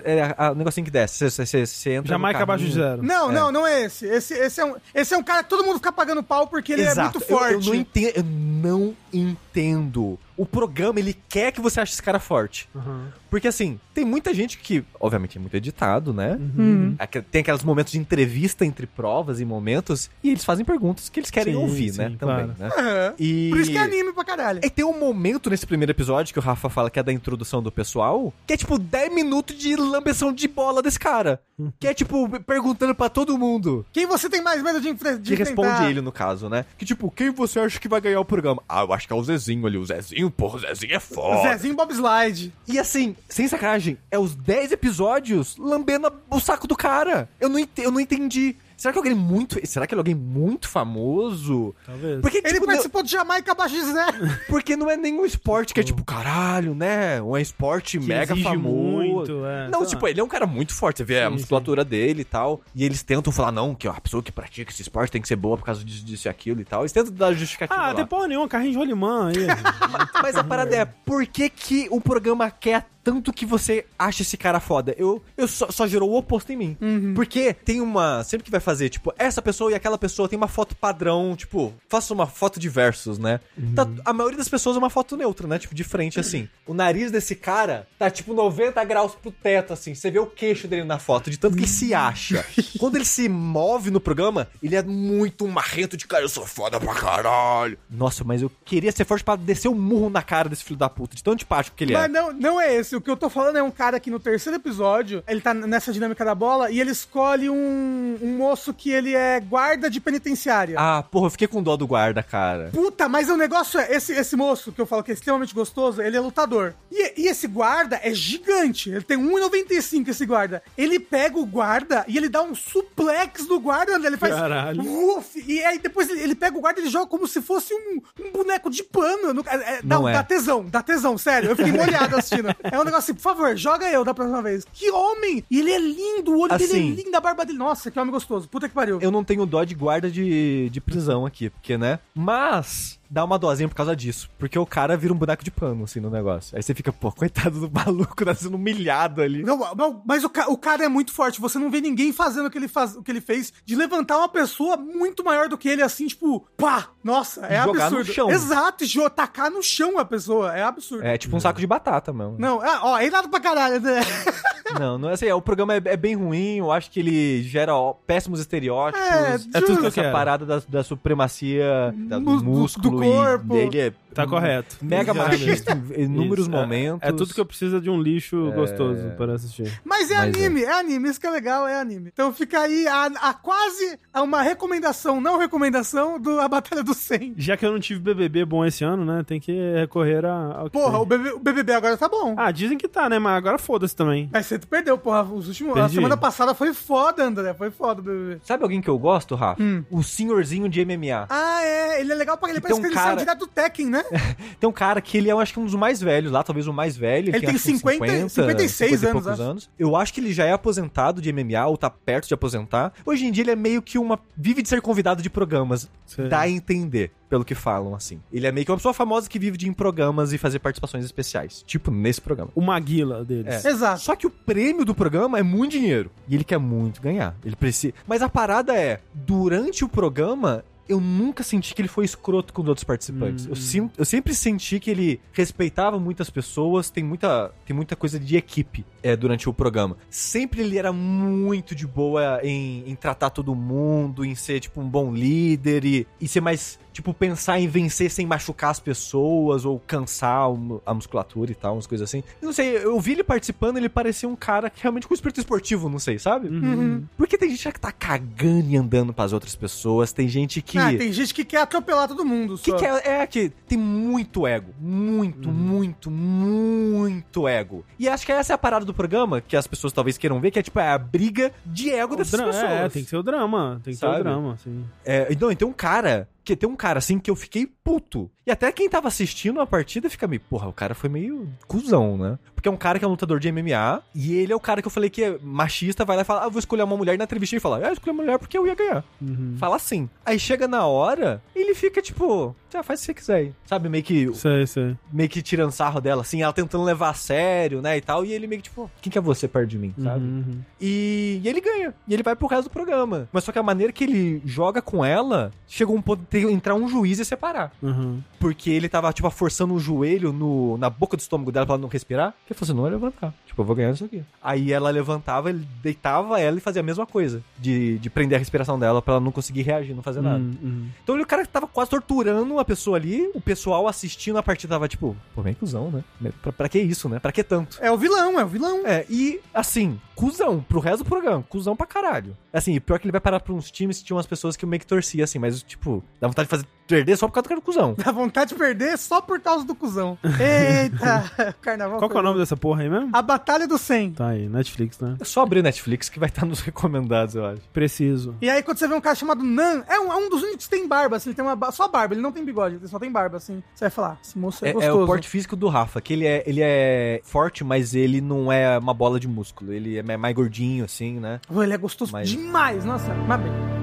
É o negocinho que desce, você- você entra Jamaica abaixo de zero. Não, É. não, não é esse. Esse, esse, é um, esse é um cara que todo mundo fica pagando pau porque ele Exato. é muito Eu- forte. Eu, não entendo, eu não entendo. O programa, ele quer que você ache esse cara forte. Uhum. Porque assim, tem muita gente que, obviamente, é muito editado, né? Uhum. Aque- Tem aqueles momentos de entrevista entre provas e momentos, e eles fazem perguntas que eles querem Sim, ouvir, sim, né? Também, claro. né? Aham. E... Por isso que é anime pra caralho. E tem um momento nesse primeiro episódio que o Rafa fala que é da introdução do pessoal, que é tipo 10 minutos de lambeção de bola desse cara. Que é tipo, perguntando pra todo mundo. Quem você tem mais medo de, enfre- de Que responde enfrentar? ele, no caso, né? Que tipo, quem você acha que vai ganhar o programa? Ah, eu acho que é o Zezinho ali. O Zezinho, porra, o Zezinho é O foda. Zezinho Bobslide. E assim, sem sacanagem, é os 10 episódios lambendo a- o saco do cara. Eu não, eu não entendi. Será que alguém muito. Será que ele é alguém muito famoso? Talvez. Porque, Ele tipo, não, participou de Jamaica zero. porque não é nenhum esporte que é tipo, caralho, né? Um esporte Que mega exige famoso. muito, é, não, sei tipo, lá. ele é um cara muito forte. Você vê a Sim, musculatura dele e tal. E eles tentam falar, não, que ó, a pessoa que pratica esse esporte tem que ser boa por causa disso, disso e aquilo e tal. Eles tentam dar justificativa. Ah, lá. tem porra nenhuma, carrinho de rolimã aí. Mas a parada é, por que, que o programa quer tanto que você acha esse cara foda. Eu, eu só, só gerou o oposto em mim. Porque tem uma. Sempre que vai fazer, tipo, essa pessoa e aquela pessoa tem uma foto padrão, tipo, faça uma foto de versus, né? Tá- a maioria das pessoas é uma foto neutra, né? Tipo, de frente, assim. O nariz desse cara tá, tipo, 90 graus pro teto, assim. Você vê o queixo dele na foto, de tanto que ele se acha. Quando ele se move no programa, ele é muito marrento de cara. Eu sou foda pra caralho. Nossa, mas eu queria ser forte pra descer um murro na cara desse filho da puta, de tão antipático que ele é. Mas não, não é esse. O que eu tô falando é um cara que no terceiro episódio, ele tá nessa dinâmica da bola e ele escolhe um, um moço que ele é guarda de penitenciária. Ah, porra, eu fiquei com dó do guarda, cara. Puta, mas o negócio é, esse, esse moço que eu falo que é extremamente gostoso, ele é lutador. E, e esse guarda é gigante. Ele tem 1,95 esse guarda. Ele pega o guarda e ele dá um suplex no guarda, ele faz... Caralho. Uf, e aí depois ele, ele pega o guarda e ele joga como se fosse um, um boneco de pano. No, é, é, dá, Não é. dá tesão, dá tesão, sério. Eu fiquei molhado assistindo. É um negócio assim, por favor, joga eu da próxima vez. Que homem! E ele é lindo, o olho dele Assim. é lindo, a barba dele. Nossa, que homem gostoso. Puta que pariu. Eu não tenho dó de guarda de, de prisão aqui, porque, né? Mas dá uma dosinha por causa disso. Porque o cara vira um boneco de pano, assim, no negócio. Aí você fica, pô, coitado do maluco, tá sendo humilhado ali. Não, não, mas o, ca- o cara é muito forte. Você não vê ninguém fazendo o que ele, faz, o que ele fez de levantar uma pessoa muito maior do que ele, assim, tipo, pá! Nossa, é Jogar no absurdo. chão. Exato, jo- tacar no chão a pessoa. É absurdo. É tipo um saco de batata, mesmo. Não, é, ó, é nada pra caralho, né? Não, não é assim. é, O programa é, é bem ruim, eu acho que ele gera ó, péssimos estereótipos. É, É tudo que Essa parada da, da supremacia da- do, Mus- do- músculo do corpo. e é Tá correto. mega machista em inúmeros Isso, é- momentos. É, tudo que eu preciso de um lixo gostoso para assistir. Mas é Mas anime, é. anime, isso que é legal, é anime. Então fica aí a, a quase a uma recomendação, não recomendação, do A Batalha do 100. Já que eu não tive BBB bom esse ano, né? Tem que recorrer a- ao Porra, o, BB o BBB agora tá bom. Ah, dizem que tá, né? Mas agora foda-se também. Mas você perdeu, porra. Os últimos, a semana passada foi foda, André. Foi foda o BBB. Sabe alguém que eu gosto, Rafa? Hum. O senhorzinho de MMA. Ah, é. Ele é legal pra ele. E Parece que ele cara- saiu direto do Tekken, né? Tem um cara que ele é, eu acho que um dos mais velhos lá, talvez o mais velho. Ele tem acho que uns 50, 56 50 e anos, acho. anos. Eu acho que ele já é aposentado de MMA, ou tá perto de aposentar. Hoje em dia ele é meio que uma... Vive de ser convidado de programas. Sei. Dá a entender, pelo que falam, assim. Ele é meio que uma pessoa famosa que vive de ir em programas e fazer participações especiais. Tipo, nesse programa. O Maguila deles. É. Exato. Só que o prêmio do programa é muito dinheiro. E ele quer muito ganhar. Ele precisa. Mas a parada é, durante o programa, eu nunca senti que ele foi escroto com os outros participantes. Eu, sim- eu sempre senti que ele respeitava muitas pessoas, tem muita, tem muita coisa de equipe é, durante o programa. Sempre ele era muito de boa em, em tratar todo mundo, em ser, tipo, um bom líder e, e ser mais, tipo, pensar em vencer sem machucar as pessoas ou cansar a musculatura e tal, umas coisas assim. Eu não sei, eu vi ele participando, ele parecia um cara que realmente com espírito esportivo, não sei, sabe? Uhum. Porque tem gente que tá cagando e andando pras outras pessoas, tem gente que. Ah, tem gente que quer atropelar todo mundo. Que só. que é, é que tem muito ego. Muito, muito, muito ego. E acho que essa é a parada do programa, que as pessoas talvez queiram ver, que é tipo, é a briga de ego O dessas dra- pessoas. É, tem que ser o drama. Tem que ser Sabe? o drama, sim. É, então, e tem um cara. Que tem um cara assim que eu fiquei puto. E até quem tava assistindo a partida fica meio, porra, o cara foi meio cuzão, né? Porque é um cara que é um lutador de MMA. E ele é o cara que eu falei que é machista, vai lá e fala, ah, vou escolher uma mulher e na entrevista ele fala, ah, eu escolhi uma mulher porque eu ia ganhar. Uhum. Fala assim. Aí chega na hora, ele fica tipo, já faz o que você quiser aí. Sabe, meio que Sei, sei. meio que tirando sarro dela, assim, ela tentando levar a sério, né, e tal, e ele meio que tipo, quem que é você perto de mim, sabe? Uhum, uhum. E, e ele ganha, e ele vai pro resto do programa. Mas só que a maneira que ele joga com ela, chegou um ponto de entrar um juiz e separar. Uhum. Porque ele tava, tipo, forçando o joelho no, na boca do estômago dela pra ela não respirar. Que ele falou assim, não vai levantar. Tipo, eu vou ganhar isso aqui. Aí ela levantava, ele deitava ela e fazia a mesma coisa. De, de prender a respiração dela pra ela não conseguir reagir, não fazer nada. Uhum, uhum. Então ele, o cara tava quase torturando a pessoa ali, o pessoal assistindo a partida tava tipo, pô, bem cuzão, né? Pra, pra que isso, né? Pra que tanto? É o vilão, é o vilão. É, e assim, cuzão, pro resto do programa, cuzão pra caralho. Assim, e pior que ele vai parar pra uns times que tinham umas pessoas que eu meio que torcia, assim, mas tipo, dá vontade de fazer perder só por causa do cara do cuzão. Dá vontade de perder só por causa do cuzão. Eita, carnaval. Qual que é o nome dessa porra aí mesmo? A Batalha do 100. Tá aí, Netflix, né? É só abrir Netflix que vai estar nos recomendados, eu acho. Preciso. E aí, quando você vê um cara chamado Nan, é um, é um dos únicos que tem barba, assim, ele tem uma ba- só barba, ele não tem bigode, ele só tem barba, assim. Você vai falar, esse moço é, É, é gostoso. o porte físico do Rafa, que ele é, ele é forte, mas ele não é uma bola de músculo. Ele é mais gordinho, assim, né? Ele é gostoso Mas- demais, nossa, mas bem.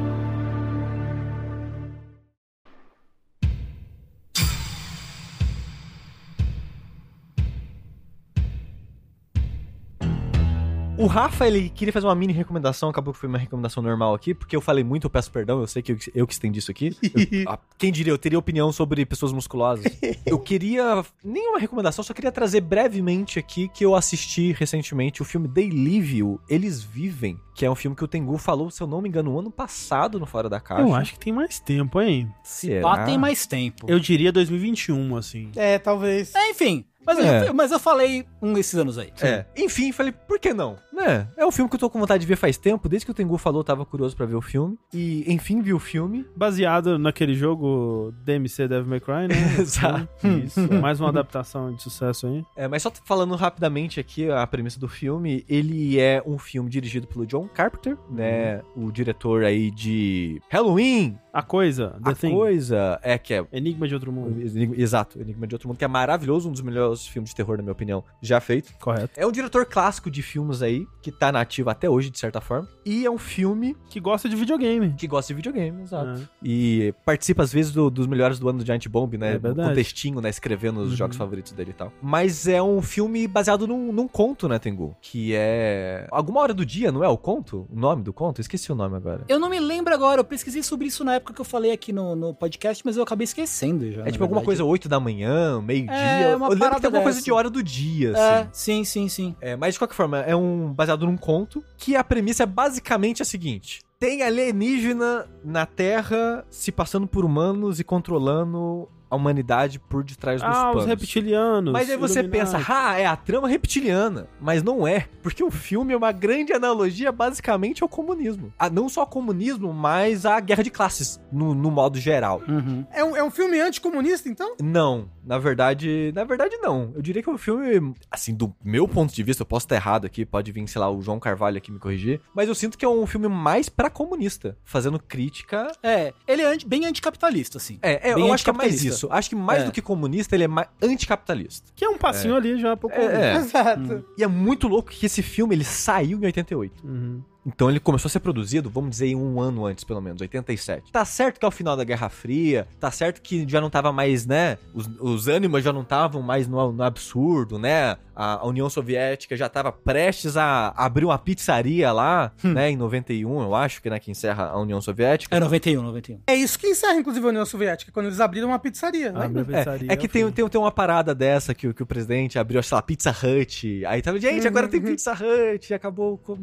Rafa, ele queria fazer uma mini recomendação, acabou que foi uma recomendação normal aqui, porque eu falei muito, eu peço perdão, eu sei que eu, eu que estendi isso aqui. Eu- ah, quem diria, eu teria opinião sobre pessoas musculosas. Eu queria, nenhuma recomendação, só queria trazer brevemente aqui que eu assisti recentemente o filme They Live You, Eles Vivem, que é um filme que o Tengu falou, se eu não me engano, no ano passado no Fora da Caixa. Eu acho que tem mais tempo, hein? Se Será? pá, tem mais tempo. Eu diria 2021, assim. É, talvez. É, enfim. Mas, É. eu, mas eu falei um desses anos aí. É. Enfim, falei, por que não? Né? É um filme que eu tô com vontade de ver faz tempo. Desde que o Tengu falou, eu tava curioso pra ver o filme. E, enfim, vi o filme. Baseado naquele jogo DMC Devil May Cry, né? Exato. Isso. Mais uma adaptação de sucesso aí. É, mas só falando rapidamente aqui a premissa do filme, ele é um filme dirigido pelo John Carpenter, né? O diretor aí de Halloween, A coisa, The a Thing. coisa é que é Enigma de Outro Mundo. Enigma- Exato, Enigma de Outro Mundo, que é maravilhoso, um dos melhores filmes de terror, na minha opinião, já feito. Correto. É um diretor clássico de filmes aí, que tá nativo até hoje, de certa forma. E é um filme Que gosta de videogame. que gosta de videogame, exato. É. E participa, às vezes, do- dos melhores do ano do Giant Bomb, né? É verdade. Com textinho, né? Escrevendo os Uhum. jogos favoritos dele e tal. Mas é um filme baseado num, num conto, né, Tengu? Que é. Alguma hora do dia, não é o conto? O nome do conto? Esqueci o nome agora. Eu não me lembro agora, eu pesquisei sobre isso na época que eu falei aqui no, no podcast, mas eu acabei esquecendo já. É tipo alguma coisa 8 da manhã, meio-dia. É, uma Eu lembro que tem alguma coisa de hora do dia, É, assim. sim, sim, sim. É, mas de qualquer forma, é um baseado num conto que a premissa é basicamente a seguinte: tem alienígena na Terra se passando por humanos e controlando a humanidade por detrás dos Ah, panos. os reptilianos. Mas aí você pensa, ah, é a trama reptiliana. Mas não é, porque o filme é uma grande analogia basicamente ao comunismo. Ah, não só ao comunismo, mas à guerra de classes, no, no modo geral. Uhum. É um, é um filme anticomunista, então? Não, na verdade, na verdade não. Eu diria que é um filme, assim, do meu ponto de vista, eu posso estar errado aqui, pode vir, sei lá, o João Carvalho aqui me corrigir, mas eu sinto que é um filme mais pra comunista, fazendo crítica. É, ele é anti- bem anticapitalista, assim. É, é, eu acho que é mais anticapitalista. Isso. Acho que mais É. do que comunista, ele é mais anticapitalista. Que é um passinho ali já, pouco. É, é. Exato. E é muito louco que esse filme ele saiu em 88. Uhum. Então ele começou a ser produzido, vamos dizer, um ano antes, pelo menos, 87. Tá certo que é o final da Guerra Fria, tá certo que já não tava mais, né? Os, os ânimos já não estavam mais no, no absurdo, né? A, a União Soviética já tava prestes a abrir uma pizzaria lá, né? Em 91, eu acho, que né, que encerra a União Soviética. É 91, 91. É isso que encerra, inclusive, a União Soviética, quando eles abriram uma pizzaria. Pizzaria, É, é que tem, tem, tem uma parada dessa que, o- que o presidente abriu, sei lá, Pizza Hut. Aí tava, gente, agora tem Pizza Hut, acabou com.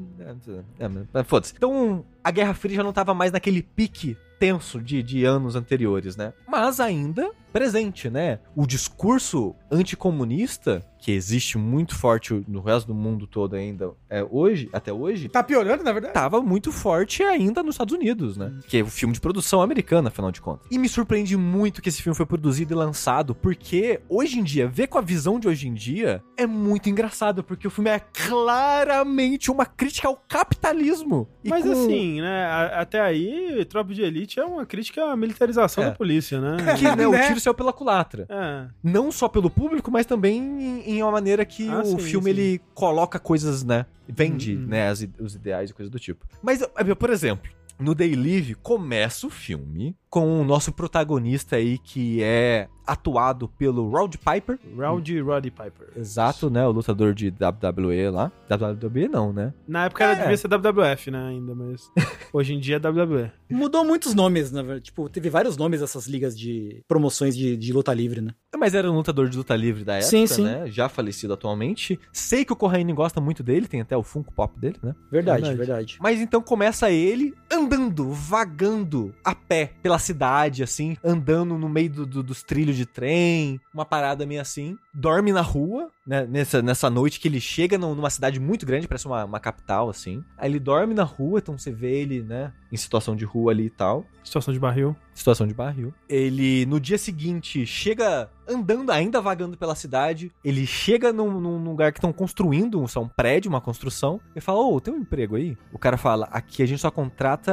É, é, mas Foda-se. Então, a Guerra Fria já não tava mais naquele pique tenso de, de anos anteriores, né? Mas ainda presente, né? O discurso anticomunista, que existe muito forte no resto do mundo todo ainda, é, hoje, até hoje, Tá piorando, na verdade? tava muito forte ainda nos Estados Unidos, né? Que é o filme de produção americana, afinal de contas. E me surpreende muito que esse filme foi produzido e lançado, porque hoje em dia, ver com a visão de hoje em dia, é muito engraçado, porque o filme é claramente uma crítica ao capitalismo. E Mas com- assim, né? a- Até aí, Tropa de Elite é uma crítica à militarização É. da polícia, né? Que, né, o tiro saiu pela culatra. É. Não só pelo público, mas também em, em uma maneira que Ah, o sim, filme sim. ele coloca coisas, né? Vende, Uhum. né, as os ideais e coisas do tipo. Mas, por exemplo, no Day Live começa o filme com o nosso protagonista aí que é atuado pelo Rod Piper. Rowdy Roddy Piper. Exato, né? O lutador de WWE lá. WWE não, né? Na época era, É. devia ser WWF, né? Ainda, mas hoje em dia é WWE. Mudou muitos nomes, na verdade. Tipo, teve vários nomes dessas ligas de promoções de, de luta livre, né? Mas era um lutador de luta livre da época, Sim, sim. né? Já falecido atualmente. Sei que o Corraine gosta muito dele, tem até o Funko Pop dele, né? Verdade, Verdade. verdade. Mas então começa ele andando, vagando a pé pela cidade, assim, andando no meio do- do- dos trilhos de trem, uma parada meio assim. Dorme na rua, né? Nessa, nessa noite que ele chega num- numa cidade muito grande, parece uma, uma capital, assim. Aí ele dorme na rua, então você vê ele, né? Em situação de rua ali e tal. Situação de barril. Situação de barril. Ele, no dia seguinte, chega andando, ainda vagando pela cidade. Ele chega num, num lugar que estão construindo, um, um prédio, uma construção. E fala: Ô, tem um emprego aí? O cara fala: Aqui a gente só contrata.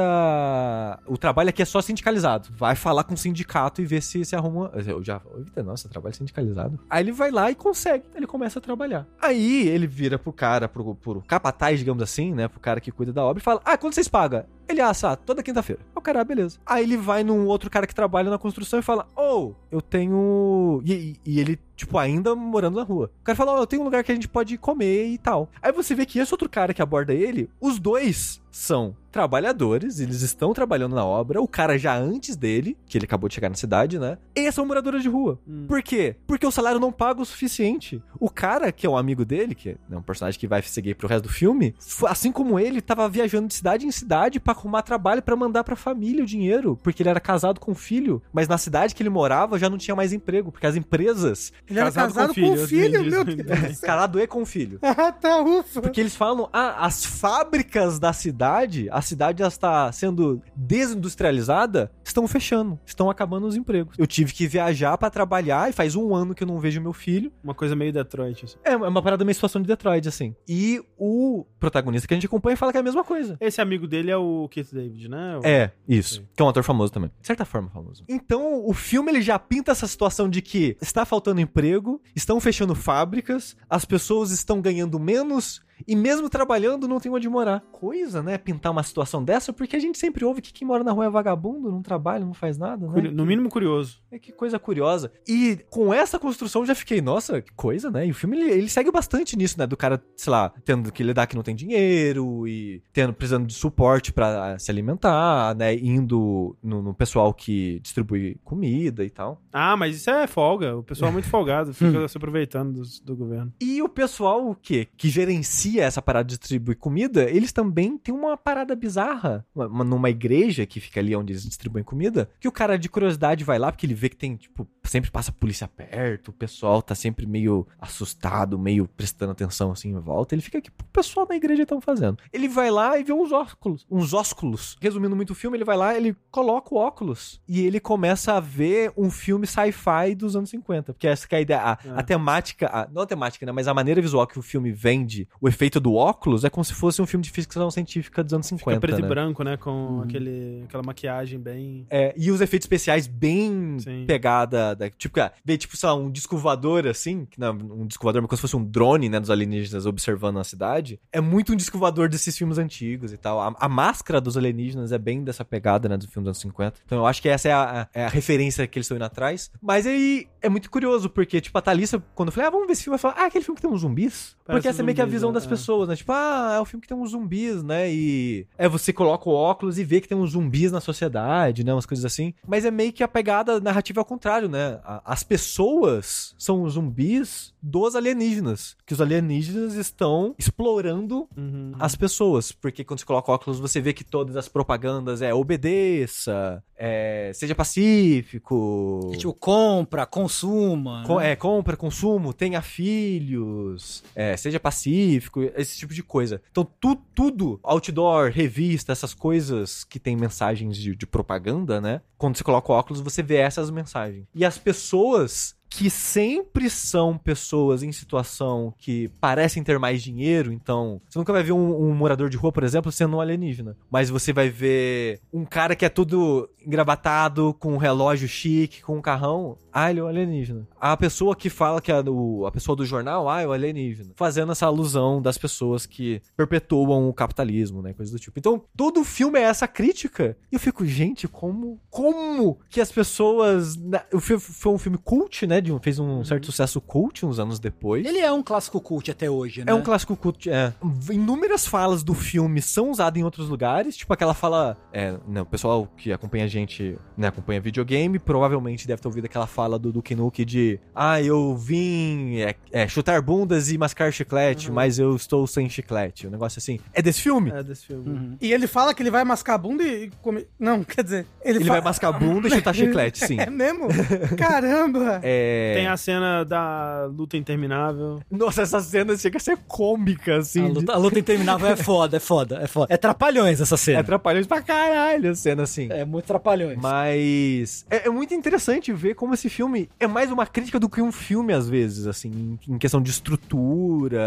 O trabalho aqui é só sindicalizado. Vai falar com o sindicato e ver se se arruma. Eu já. Nossa, trabalho sindicalizado. Aí ele vai lá e consegue. Ele começa a trabalhar. Aí ele vira pro cara, pro, pro capataz, digamos assim, né? Pro cara que cuida da obra e fala: Ah, quando vocês pagam? Ele assa ah, toda quinta-feira. O cara, ah, beleza. Aí ele vai num outro cara que trabalha na construção e fala: Oh, eu tenho. E, e- e ele, tipo, ainda morando na rua. O cara fala, ó, eu tenho um lugar que a gente pode comer e tal. Aí você vê que esse outro cara que aborda ele, os dois são trabalhadores, eles estão trabalhando na obra, o cara já antes dele, que ele acabou de chegar na cidade, né? E são moradores de rua. Hum. Por quê? Porque o salário não paga o suficiente. O cara, que é um amigo dele, que é um personagem que vai seguir pro resto do filme, assim como ele, tava viajando de cidade em cidade pra arrumar trabalho pra mandar pra família o dinheiro, porque ele era casado com um filho, mas na cidade que ele morava já não tinha mais emprego, porque as empresas, Ele era Casado com casado com filho, o eu filho, meu Deus. entendi. casado e com filho. Ah, tá, ufa. Porque eles falam, ah, as fábricas da cidade, a cidade já está sendo desindustrializada, estão fechando, estão acabando os empregos. Eu tive que viajar pra trabalhar e faz um ano que eu não vejo meu filho. Uma coisa meio Detroit, assim. É uma parada meio situação de Detroit, assim. E o protagonista que a gente acompanha fala que é a mesma coisa. Esse amigo dele é o Keith David, né? O- É, isso. Sim. Que é um ator famoso também. De certa forma, famoso. Então, o filme ele já pinta essa situação de que está faltando emprego, estão fechando fábricas, as pessoas estão ganhando menos e mesmo trabalhando não tem onde morar. Coisa, né? Pintar uma situação dessa, porque a gente sempre ouve que quem mora na rua é vagabundo, não trabalha, não faz nada, né? No mínimo curioso. É que coisa curiosa. E com essa construção eu já fiquei, nossa, que coisa, né? E o filme ele, ele segue bastante nisso, né? Do cara, sei lá, tendo que lidar que não tem dinheiro e tendo precisando de suporte pra se alimentar, né? Indo no, no pessoal que distribui comida e tal. Ah, mas isso é folga. O pessoal é muito folgado, fica se aproveitando dos- do, governo. E o pessoal o quê? que gerencia essa parada de distribuir comida, eles também têm uma parada bizarra. Uma- uma- numa igreja que fica ali onde eles distribuem comida, que o cara de curiosidade vai lá, porque ele vê que tem, tipo, sempre passa a polícia perto, o pessoal tá sempre meio assustado, meio prestando atenção assim em volta. Ele fica, o que o pessoal da igreja estão fazendo? Ele vai lá e vê uns óculos, uns ósculos. Resumindo muito o filme, ele vai lá, ele coloca o óculos e ele começa a ver um filme sci-fi dos anos 50. Porque essa que é a ideia. A, É. a temática, a- não a temática, né? Mas a maneira visual que o filme vende, o efeito do óculos, é como se fosse um filme de ficção científica dos anos 50. Fica preto né? e branco, né? Com Uhum. aquele, aquela maquiagem bem. É, e os efeitos especiais bem Sim. pegada da. Tipo, cara, ver, tipo, sei lá, um disco voador assim, que não, um disco voador, mas como se fosse um drone, né, dos alienígenas observando a cidade. É muito um disco voador desses filmes antigos e tal. A, a máscara dos alienígenas é bem dessa pegada, né, dos filmes dos anos 50. Então eu acho que essa é a, é a referência que eles estão indo atrás. Mas aí é muito curioso, porque, tipo, a Thalissa, quando eu falei, ah, vamos ver esse filme, vai falar, ah, aquele filme que tem uns zumbis? Parece porque essa é meio que a visão né? Das pessoas, né? Tipo, ah, é o filme que tem uns zumbis, né? E é você coloca o óculos e vê que tem uns zumbis na sociedade, né? Umas coisas assim. Mas é meio que a pegada narrativa ao contrário, né? As pessoas são os zumbis dos alienígenas. Que os alienígenas estão explorando Uhum. as pessoas. Porque quando você coloca óculos, você vê que todas as propagandas é obedeça, é, seja pacífico. Que, tipo, compra, consuma. Co- né? é, compra, consumo, tenha filhos, é, seja pacífico, esse tipo de coisa. Então, tu, tudo, outdoor, revista, essas coisas que tem mensagens de, de propaganda, né? Quando você coloca o óculos, você vê essas mensagens. E as pessoas que sempre são pessoas em situação que parecem ter mais dinheiro, então você nunca vai ver um, um morador de rua, por exemplo, sendo um alienígena, mas você vai ver um cara que é todo engravatado, com um relógio chique, com um carrão, ah, ele é um alienígena. A pessoa que fala que é o, a pessoa do jornal, ah, é o alienígena, fazendo essa alusão das pessoas que perpetuam o capitalismo, né, coisas do tipo. Então, todo o filme é essa crítica, e eu fico, gente, como, como que as pessoas, o filme foi um filme cult, né, de um- fez um certo sucesso cult uns anos depois. Ele é um clássico cult até hoje, né? É um clássico cult, é. Inúmeras falas do filme são usadas em outros lugares, tipo aquela fala, é, né, o pessoal que acompanha a gente, né, acompanha videogame, provavelmente deve ter ouvido aquela fala do Duke Nukem de, ah, eu vim é, é, chutar bundas e mascar chiclete, mas eu estou sem chiclete, um negócio assim. É desse filme? É desse filme. Uhum. E ele fala que ele vai mascar a bunda e comer. Não, quer dizer, ele, Ele fa- vai mascar bunda e chutar chiclete, sim. É mesmo? Caramba! É... Tem a cena da luta interminável. Nossa, essa cena chega a ser cômica, assim. A luta, a luta interminável é foda, é foda, é foda. É trapalhões essa É cena. trapalhões pra caralho a cena, assim. É, muito trapalhões. Mas é, é muito interessante ver como esse filme é mais uma crítica do que um filme, às vezes, assim, em, questão de estrutura,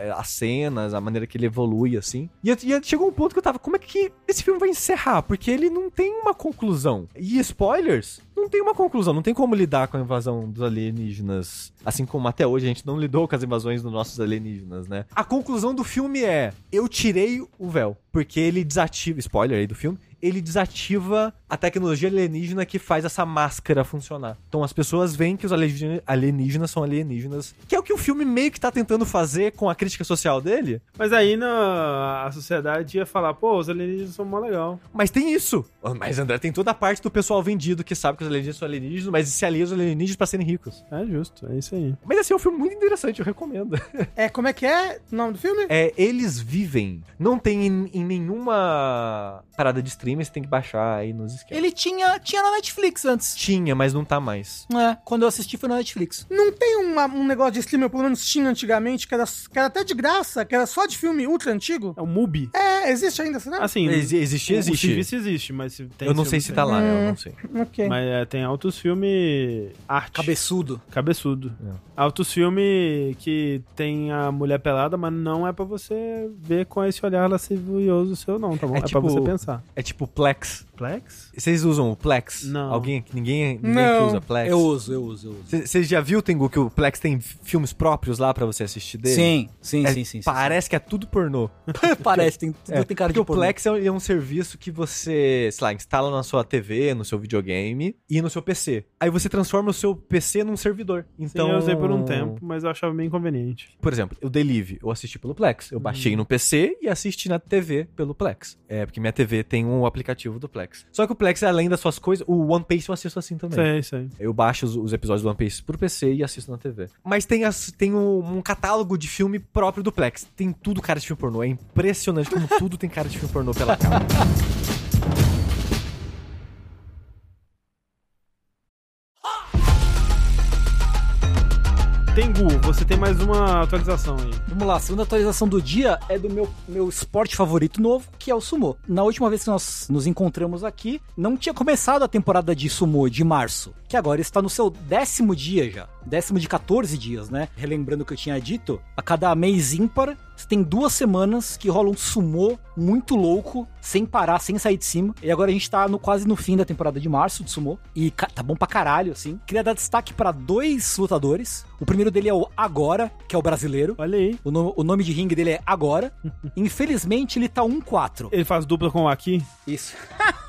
é, as cenas, a maneira que ele evolui, assim. E, e chegou um ponto que eu tava, como é que esse filme vai encerrar? Porque ele não tem uma conclusão. E spoilers, não tem uma conclusão, não tem como lidar com a invasão dos alienígenas. Assim como até hoje a gente não lidou com as invasões dos nossos alienígenas, né? A conclusão do filme é: eu tirei o véu. Porque ele desativa. Spoiler aí do filme. Ele desativa a tecnologia alienígena que faz essa máscara funcionar. Então as pessoas veem que os alienígenas, são alienígenas, que é o que o filme meio que tá tentando fazer com a crítica social dele. Mas aí na, a sociedade ia falar, pô, os alienígenas são mó legal. Mas tem isso. Mas André, tem toda a parte do pessoal vendido que sabe que os alienígenas são alienígenas, mas se alia os alienígenas pra serem ricos. É justo, é isso aí. Mas assim, é um filme muito interessante, eu recomendo. É, como é que é o nome do filme? É, eles vivem. Não tem em, em nenhuma parada de streaming, você tem que baixar aí nos esquemas. Ele tinha, tinha na Netflix antes. Tinha, mas não tá mais. É, quando eu assisti foi na Netflix. Não tem uma- um negócio de streaming, pelo menos tinha antigamente, que era, que era até de graça, que era só de filme ultra antigo? É o MUBI. É, existe ainda, será? Assim, Ex- existir, o existe. serviço existe, mas tem eu não sei se tá lá, eu Hum. não sei. ok. Mas é, tem altos filmes arte. Cabeçudo. Cabeçudo. É. Altos filmes que tem a mulher pelada, mas não é pra você ver com esse olhar lascivioso seu, não, tá bom? É É, tipo- pra você pensar. É tipo Plex. Plex? Vocês usam o Plex? Não. Alguém que ninguém, ninguém Não. que usa Plex? Eu uso, eu uso, eu uso. Você já viu, Tengu, que o Plex tem filmes próprios lá pra você assistir dele? Sim, sim, É, sim, sim, sim. Parece que é tudo pornô. Parece, tem, tudo É, tem cara porque de o pornô. Plex é um, é um serviço que você, sei lá, instala na sua TV, no seu videogame e no seu PC. Aí você transforma o seu PC num servidor. Então, Então... eu usei por um tempo, mas eu achava bem inconveniente. Por exemplo, eu dei Live, eu assisti pelo Plex. Eu Uhum. baixei no PC e assisti na TV pelo Plex. É, porque minha TV tem um aplicativo do Plex. Só que o Plex, além das suas coisas, o One Piece eu assisto assim também. Sei, sei. Eu baixo os, os episódios do One Piece pro PC e assisto na TV. Mas tem, as, tem um, um catálogo de filme próprio do Plex. Tem tudo cara de filme pornô. É impressionante como tudo tem cara de filme pornô pela capa. Tengu, você tem mais uma atualização aí. Vamos lá, a segunda atualização do dia é do meu, meu esporte favorito novo, que é o sumô. Na última vez que nós nos encontramos aqui, não tinha começado a temporada de sumô de março, que agora está no seu décimo dia já. Décimo de 14 dias, né? Relembrando o que eu tinha dito, a cada mês ímpar, você tem duas semanas que rola um sumô muito louco, sem parar, sem sair de cima. E agora a gente tá no, quase no fim da temporada de março de sumô. E tá bom pra caralho, assim. Queria dar destaque pra dois lutadores. O primeiro dele é o Agora, que é o brasileiro. Olha aí. O, no- o nome de ringue dele é Agora. Infelizmente, ele tá 1-4. Ele faz dupla com o Aki. Isso.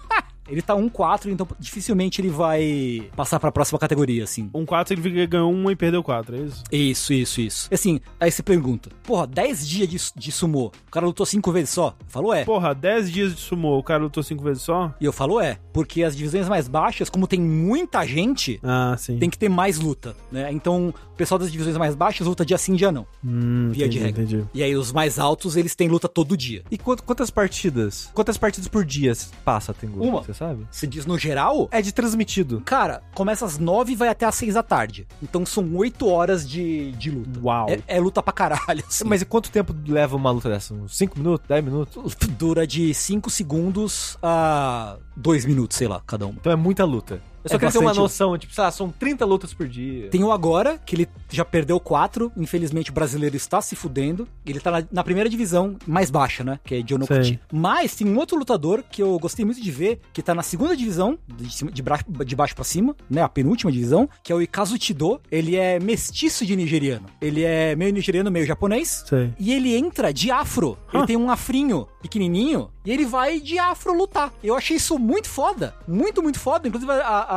ele tá 1-4, então dificilmente ele vai passar pra próxima categoria, assim. Um 4 significa que ganhou um e perdeu 4, é isso? Isso, isso, isso. Assim, aí você pergunta: Porra, 10 dias de, de sumô, o cara lutou 5 vezes só? Falou é. Porra, 10 dias de sumô, o cara lutou 5 vezes só? E eu falo é, porque as divisões mais baixas, como tem muita gente, Ah, sim. tem que ter mais luta, né? Então, o pessoal das divisões mais baixas luta dia sim, dia não. Hum, via de entendi, regra. entendi. E aí os mais altos, eles têm luta todo dia. E quant- quantas partidas? Quantas partidas por dia passa, Tengu? Uma. Você sabe? Se diz no geral, É de transmitido. Cara, começa às 9 e vai até às 6 da tarde. Então são 8 horas de, de luta. Uau. É, é luta pra caralho, assim. Mas e quanto tempo leva uma luta dessa? Uns 5 minutos? 10 minutos? Dura de 5 segundos a 2 minutos, sei lá, cada uma. Então é muita luta. Eu só É queria ter uma noção, tipo, sei lá, são 30 lutas por dia. Tem o agora, que ele já perdeu 4. Infelizmente o brasileiro está se fudendo. Ele tá na, na primeira divisão mais baixa, né? Que é de Onokuchi. Sei. Mas tem um outro lutador que eu gostei muito de ver, que tá na segunda divisão, de, cima- de, bra- de baixo pra cima, né? A penúltima divisão, que é o Ikazu Chido. Ele é mestiço de nigeriano. Ele é meio nigeriano, meio japonês. Sei. E ele entra de afro. Ele Hã? tem um afrinho pequenininho e ele vai de afro lutar. Eu achei isso muito foda. Muito, muito foda. Inclusive, a. a-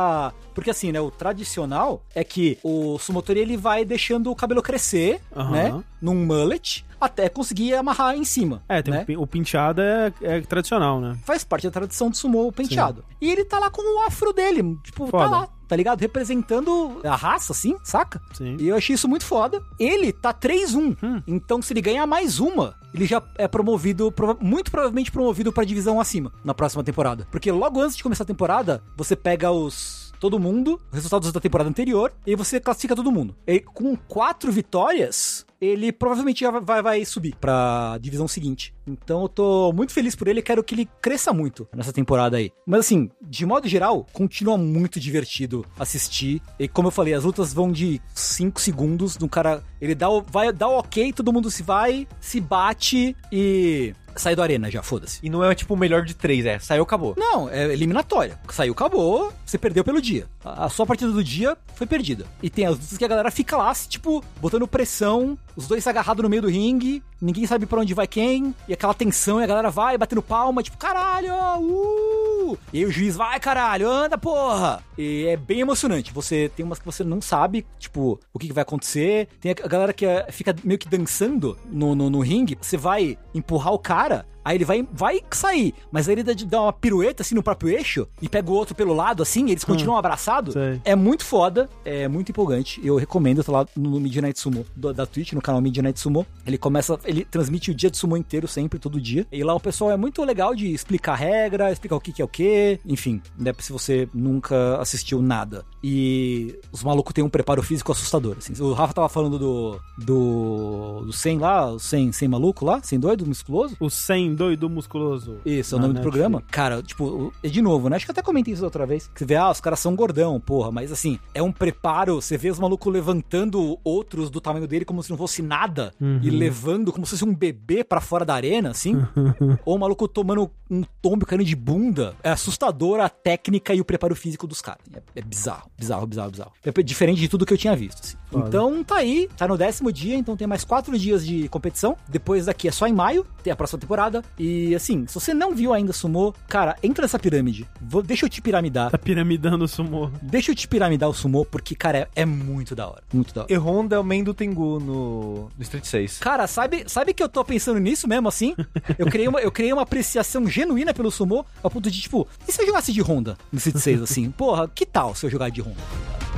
porque assim, né? O tradicional é que o sumotori ele vai deixando o cabelo crescer, Aham. né? Num mullet, até conseguir amarrar em cima. É, né? o penteado é, é tradicional, né? Faz parte da tradição do sumo o penteado. E ele tá lá com o afro dele. Tipo, tá Foda. lá, tá ligado? Representando a raça, assim, saca? Sim. E eu achei isso muito foda. Ele tá 3-1. Hum. Então, se ele ganhar mais uma, ele já é promovido, muito provavelmente promovido pra divisão acima na próxima temporada. Porque logo antes de começar a temporada, você pega os. Todo mundo, os resultados da temporada anterior, e você classifica todo mundo. E com quatro vitórias, ele provavelmente já vai, vai subir pra divisão seguinte. Então eu tô muito feliz por ele e quero que ele cresça muito nessa temporada aí. Mas assim, de modo geral, continua muito divertido assistir. E como eu falei, as lutas vão de 5 segundos no cara. Ele dá o, vai, dá o ok, todo mundo se vai, se bate e. Sai do arena já, foda-se. E não é tipo o melhor de três, é. Saiu, acabou. Não, é eliminatória. Saiu, acabou, você perdeu pelo dia. A, a sua partida do dia foi perdida. E tem as lutas que a galera fica lá, tipo, botando pressão, os dois se agarrados no meio do ringue, ninguém sabe pra onde vai quem, e aquela tensão, e a galera vai batendo palma, tipo, caralho, uh! E aí o juiz vai, caralho, anda, porra! E é bem emocionante. Você tem umas que você não sabe, tipo, o que, que vai acontecer. Tem a galera que é, fica meio que dançando no, no, no ringue. Você vai empurrar o cara, Aí ele vai, vai sair, mas aí ele dá, uma pirueta assim no próprio eixo e pega o outro pelo lado, assim, e eles continuam abraçados. É muito foda, é muito empolgante. Eu recomendo, tá lá no Midnight Sumo do- da Twitch, no canal Midnight Sumo. Ele começa, ele transmite o dia de sumo inteiro, sempre, todo dia. E lá o pessoal é muito legal de explicar a regra, explicar o que, que é o que, enfim, né, se você nunca assistiu nada. E os malucos têm um preparo físico assustador, assim. O Rafa tava falando do do, do 100 lá, o 100, 100 maluco lá, 100 doido, musculoso. O 100 doido musculoso. Esse é o nome do programa. Cara, tipo, é de novo, né? Acho que eu até comentei isso outra vez. Que você vê, ah, os caras são gordão, porra. Mas assim, é um preparo. Você vê os malucos levantando outros do tamanho dele como se não fosse nada. Uhum. E levando como se fosse um bebê pra fora da arena, assim. Ou o maluco tomando um tombo caindo de bunda. É assustador a técnica e o preparo físico dos caras. É, é bizarro, bizarro, bizarro, bizarro. É diferente de tudo que eu tinha visto. assim. Foda. Então tá aí, tá no décimo dia, então tem mais quatro dias de competição. Depois daqui é só em maio, tem a próxima temporada. E assim, se você não viu ainda Sumô, cara, entra nessa pirâmide. Vou- deixa eu te piramidar. Tá piramidando o sumô. Deixa eu te piramidar o Sumô, porque, cara, é, é muito da hora. Muito da hora. E Honda é o Mendo Tengu no, no Street 6. Cara, sabe, sabe que eu tô pensando nisso mesmo, assim? Eu criei uma, eu criei uma apreciação genuína pelo Sumô, ao ponto de, tipo, e se eu jogasse de Honda no City 6, assim? Porra, que tal se eu jogar de Honda?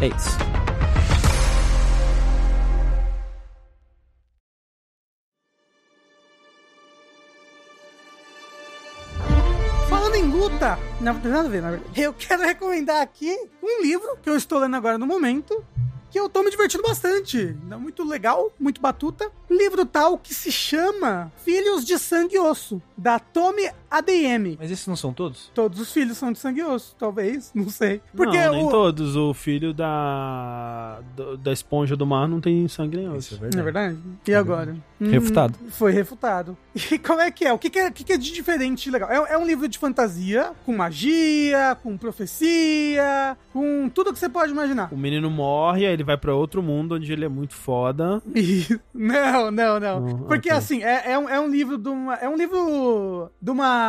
É isso. Luta, não tem nada a ver, na verdade. Eu quero recomendar aqui um livro que eu estou lendo agora no momento, que eu tô me divertindo bastante. Muito legal, muito batuta. Livro tal que se chama Filhos de Sangue e Osso, da Tommy ADM. Mas esses não são todos? Todos os filhos são de sangue e osso, talvez, não sei. Porque não, nem o... todos. O filho da do- da esponja do mar não tem sangue nem osso. Não é verdade? E agora? Refutado. Hum, foi refutado. E como é que é? O que, que, é, o que, que é de diferente e legal? É, é um livro de fantasia, com magia, com profecia, com tudo que você pode imaginar. O menino morre, aí ele vai pra outro mundo onde ele é muito foda. E- Não, não, não. Não, Porque ok. assim, é, é, um, é um livro de uma. É um livro de uma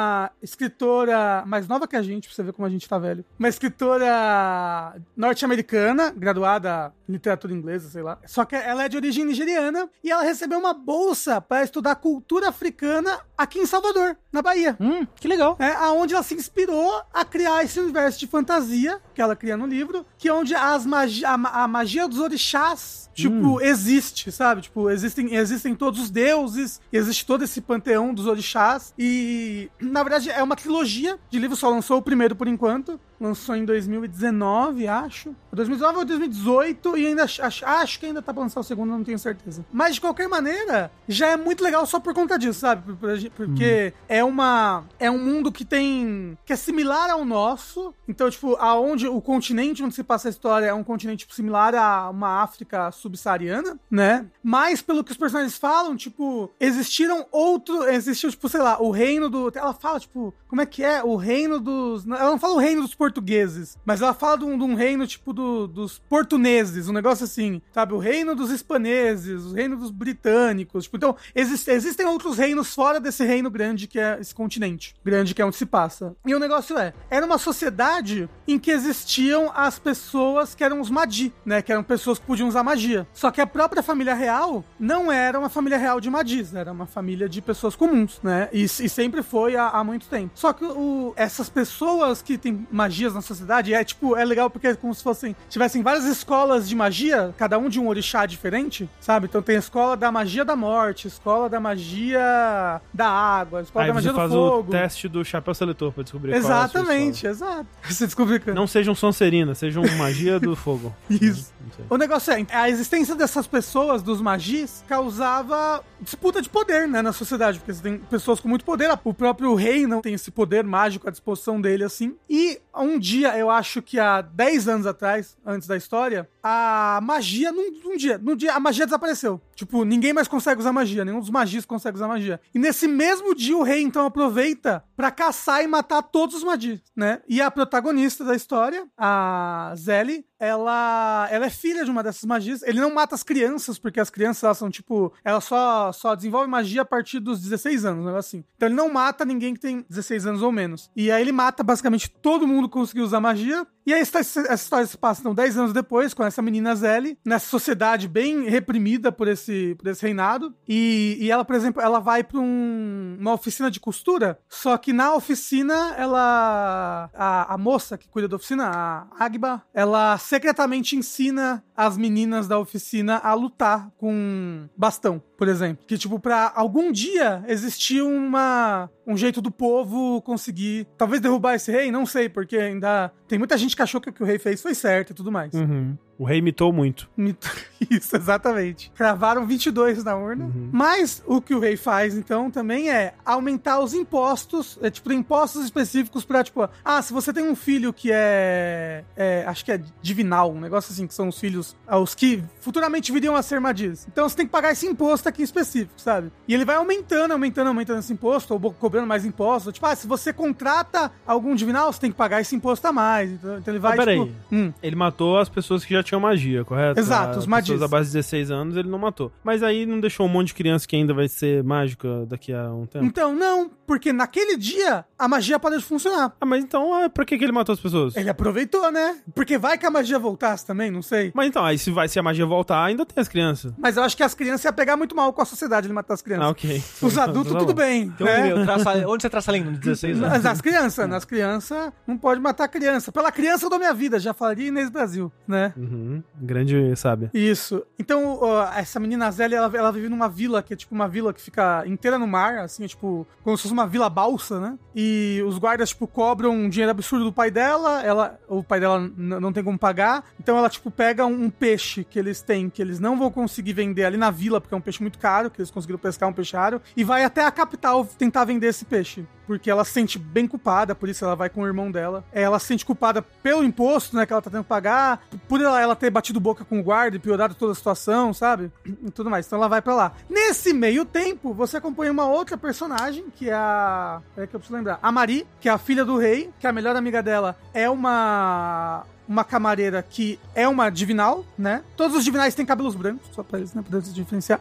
escritora mais nova que a gente, pra você ver como a gente tá velho. Uma escritora norte-americana, graduada literatura inglesa, sei lá. Só que ela é de origem nigeriana e ela recebeu uma bolsa para estudar cultura africana aqui em Salvador, na Bahia. Hum, que legal. É, aonde ela se inspirou a criar esse universo de fantasia que ela cria no livro, que é onde as magi a, a magia dos orixás, tipo, existe, sabe? Tipo, existem, existem todos os deuses, existe todo esse panteão dos orixás, e na verdade é uma trilogia de livros, só lançou o primeiro por enquanto, lançou em 2019, acho. 2019 ou 2018, e ainda ach- acho, acho que ainda tá pra lançar o segundo, não tenho certeza. Mas de qualquer maneira, já é muito legal só por conta disso, sabe? Por- por- Porque é uma. É um mundo que tem. que é similar ao nosso. Então, tipo, aonde o continente onde se passa a história é um continente tipo, similar a uma África subsaariana, né? Mas, pelo que os personagens falam, tipo, existiram outro. Existiu, tipo, sei lá, o reino do. Ela fala, tipo, como é que é? O reino dos. Ela não fala o reino dos portugueses, mas ela fala de um, de um reino, tipo, do- dos portuneses, um negócio assim, sabe? O reino dos hispaneses, o reino dos britânicos. Tipo, então, existe- existem outros reinos fora desse reino grande que é esse continente. Grande que é onde se passa. E o negócio é, era uma sociedade em que existiam as pessoas que eram os Magi, né? Que eram pessoas que podiam usar magia. Só que a própria família real não era uma família real de magis, era uma família de pessoas comuns, né? E, e sempre foi há, há muito tempo. Só que o- essas pessoas que têm magias na sociedade, é tipo, é legal porque é como se fossem, tivessem várias escolas de magia, cada um de um orixá diferente, sabe? Então tem a escola da magia da morte, escola da magia da água, escola Aí da você magia do faz fogo. o teste do chapéu seletor pra descobrir qual é a sua Exatamente, exato. Você descobriu que... Não sejam Sonserina, sejam magia do fogo. Isso. O negócio é, a existência dessas pessoas, dos magis, causava disputa de poder, né, na sociedade, porque você tem pessoas com muito poder, o próprio rei não tem esse poder mágico à disposição dele, assim, e um dia, eu acho que há 10 anos atrás, antes da história, a magia num, num dia. Num dia, a magia desapareceu. Tipo, ninguém mais consegue usar magia, nenhum dos magias consegue usar magia. E nesse mesmo dia, o rei então aproveita pra caçar e matar todos os magias, né? E a protagonista da história, a Zelly, ela, ela é filha de uma dessas magias. Ele não mata as crianças, porque as crianças elas são tipo. Ela só, só desenvolve magia a partir dos 16 anos, né? Assim. Então ele não mata ninguém que tem 16 anos ou menos. E aí ele mata basicamente todo mundo que conseguiu usar magia. E aí essa, essa história se passa então, 10 anos depois, com essa menina Zelly, nessa sociedade bem reprimida por esse, por esse reinado. E, e ela, por exemplo, ela vai pra um, uma oficina de costura, só que na oficina, ela. A, a moça que cuida da oficina, a Agba, ela secretamente ensina as meninas da oficina a lutar com bastão, por exemplo. Que, tipo, pra algum dia existir uma, um jeito do povo conseguir, talvez derrubar esse rei, não sei, porque ainda tem muita gente que achou que o que o rei fez foi certo e tudo mais. Uhum. O rei imitou muito. Isso, exatamente. Cravaram 22 na urna. Uhum. Mas o que o rei faz, então, também é aumentar os impostos, é, tipo, impostos específicos pra, tipo, ah, se você tem um filho que é, é, acho que é divinal, um negócio assim, que são os filhos, ah, os que futuramente viriam a ser magias. Então você tem que pagar esse imposto aqui específico, sabe? E ele vai aumentando, aumentando, aumentando esse imposto, ou cobrando mais impostos. Tipo, ah, se você contrata algum divinal, você tem que pagar esse imposto a mais. Então, então ele vai, Ah, peraí. tipo... hum, Ele matou as pessoas que já tinham magia, correto? Exato, os magias. pessoas abaixo de 16 anos ele não matou. Mas aí não deixou um monte de criança que ainda vai ser mágica daqui a um tempo? Então, não, porque naquele dia a magia parou de funcionar. Ah, mas então, ah, pra que, que ele matou as pessoas? Ele aproveitou, né? Porque vai que a magia voltasse também, não sei. Mas então, aí se, vai, se a magia voltar, ainda tem as crianças. Mas eu acho que as crianças iam pegar muito mal com a sociedade ele matar as crianças. Ah, ok. Os adultos, Tá tudo bom. bem. Então, né? eu traço a- onde você traça a linha? No 16 anos? Mas nas crianças, nas crianças, não pode matar criança. Pela criança eu dou minha vida, já falaria Inês Brasil, né? Uhum. Grande sábia. Isso. Então, ó, essa menina Zélia, ela, ela vive numa vila que é tipo uma vila que fica inteira no mar, assim, é tipo, como se fosse uma vila balsa, né? E os guardas, tipo, cobram um dinheiro absurdo do pai dela, ela, o pai dela não tem como pagar, então ela, tipo, pega um, um peixe que eles têm, que eles não vão conseguir vender ali na vila, porque é um peixe muito caro, que eles conseguiram pescar um peixe raro, e vai até a capital tentar vender esse peixe. Porque ela se sente bem culpada, por isso ela vai com o irmão dela. Ela se sente culpada pelo imposto, né, que ela tá tendo que pagar, por ela, ela ter batido boca com o guarda e piorado toda a situação, sabe? E tudo mais. Então ela vai pra lá. Nesse meio tempo, você acompanha uma outra personagem, que é a. É que eu preciso lembrar. A Marie, que é a filha do rei, que a melhor amiga dela é uma. Uma camareira que é uma divinal, né? Todos os divinais têm cabelos brancos, só pra eles, né? Poder se diferenciar.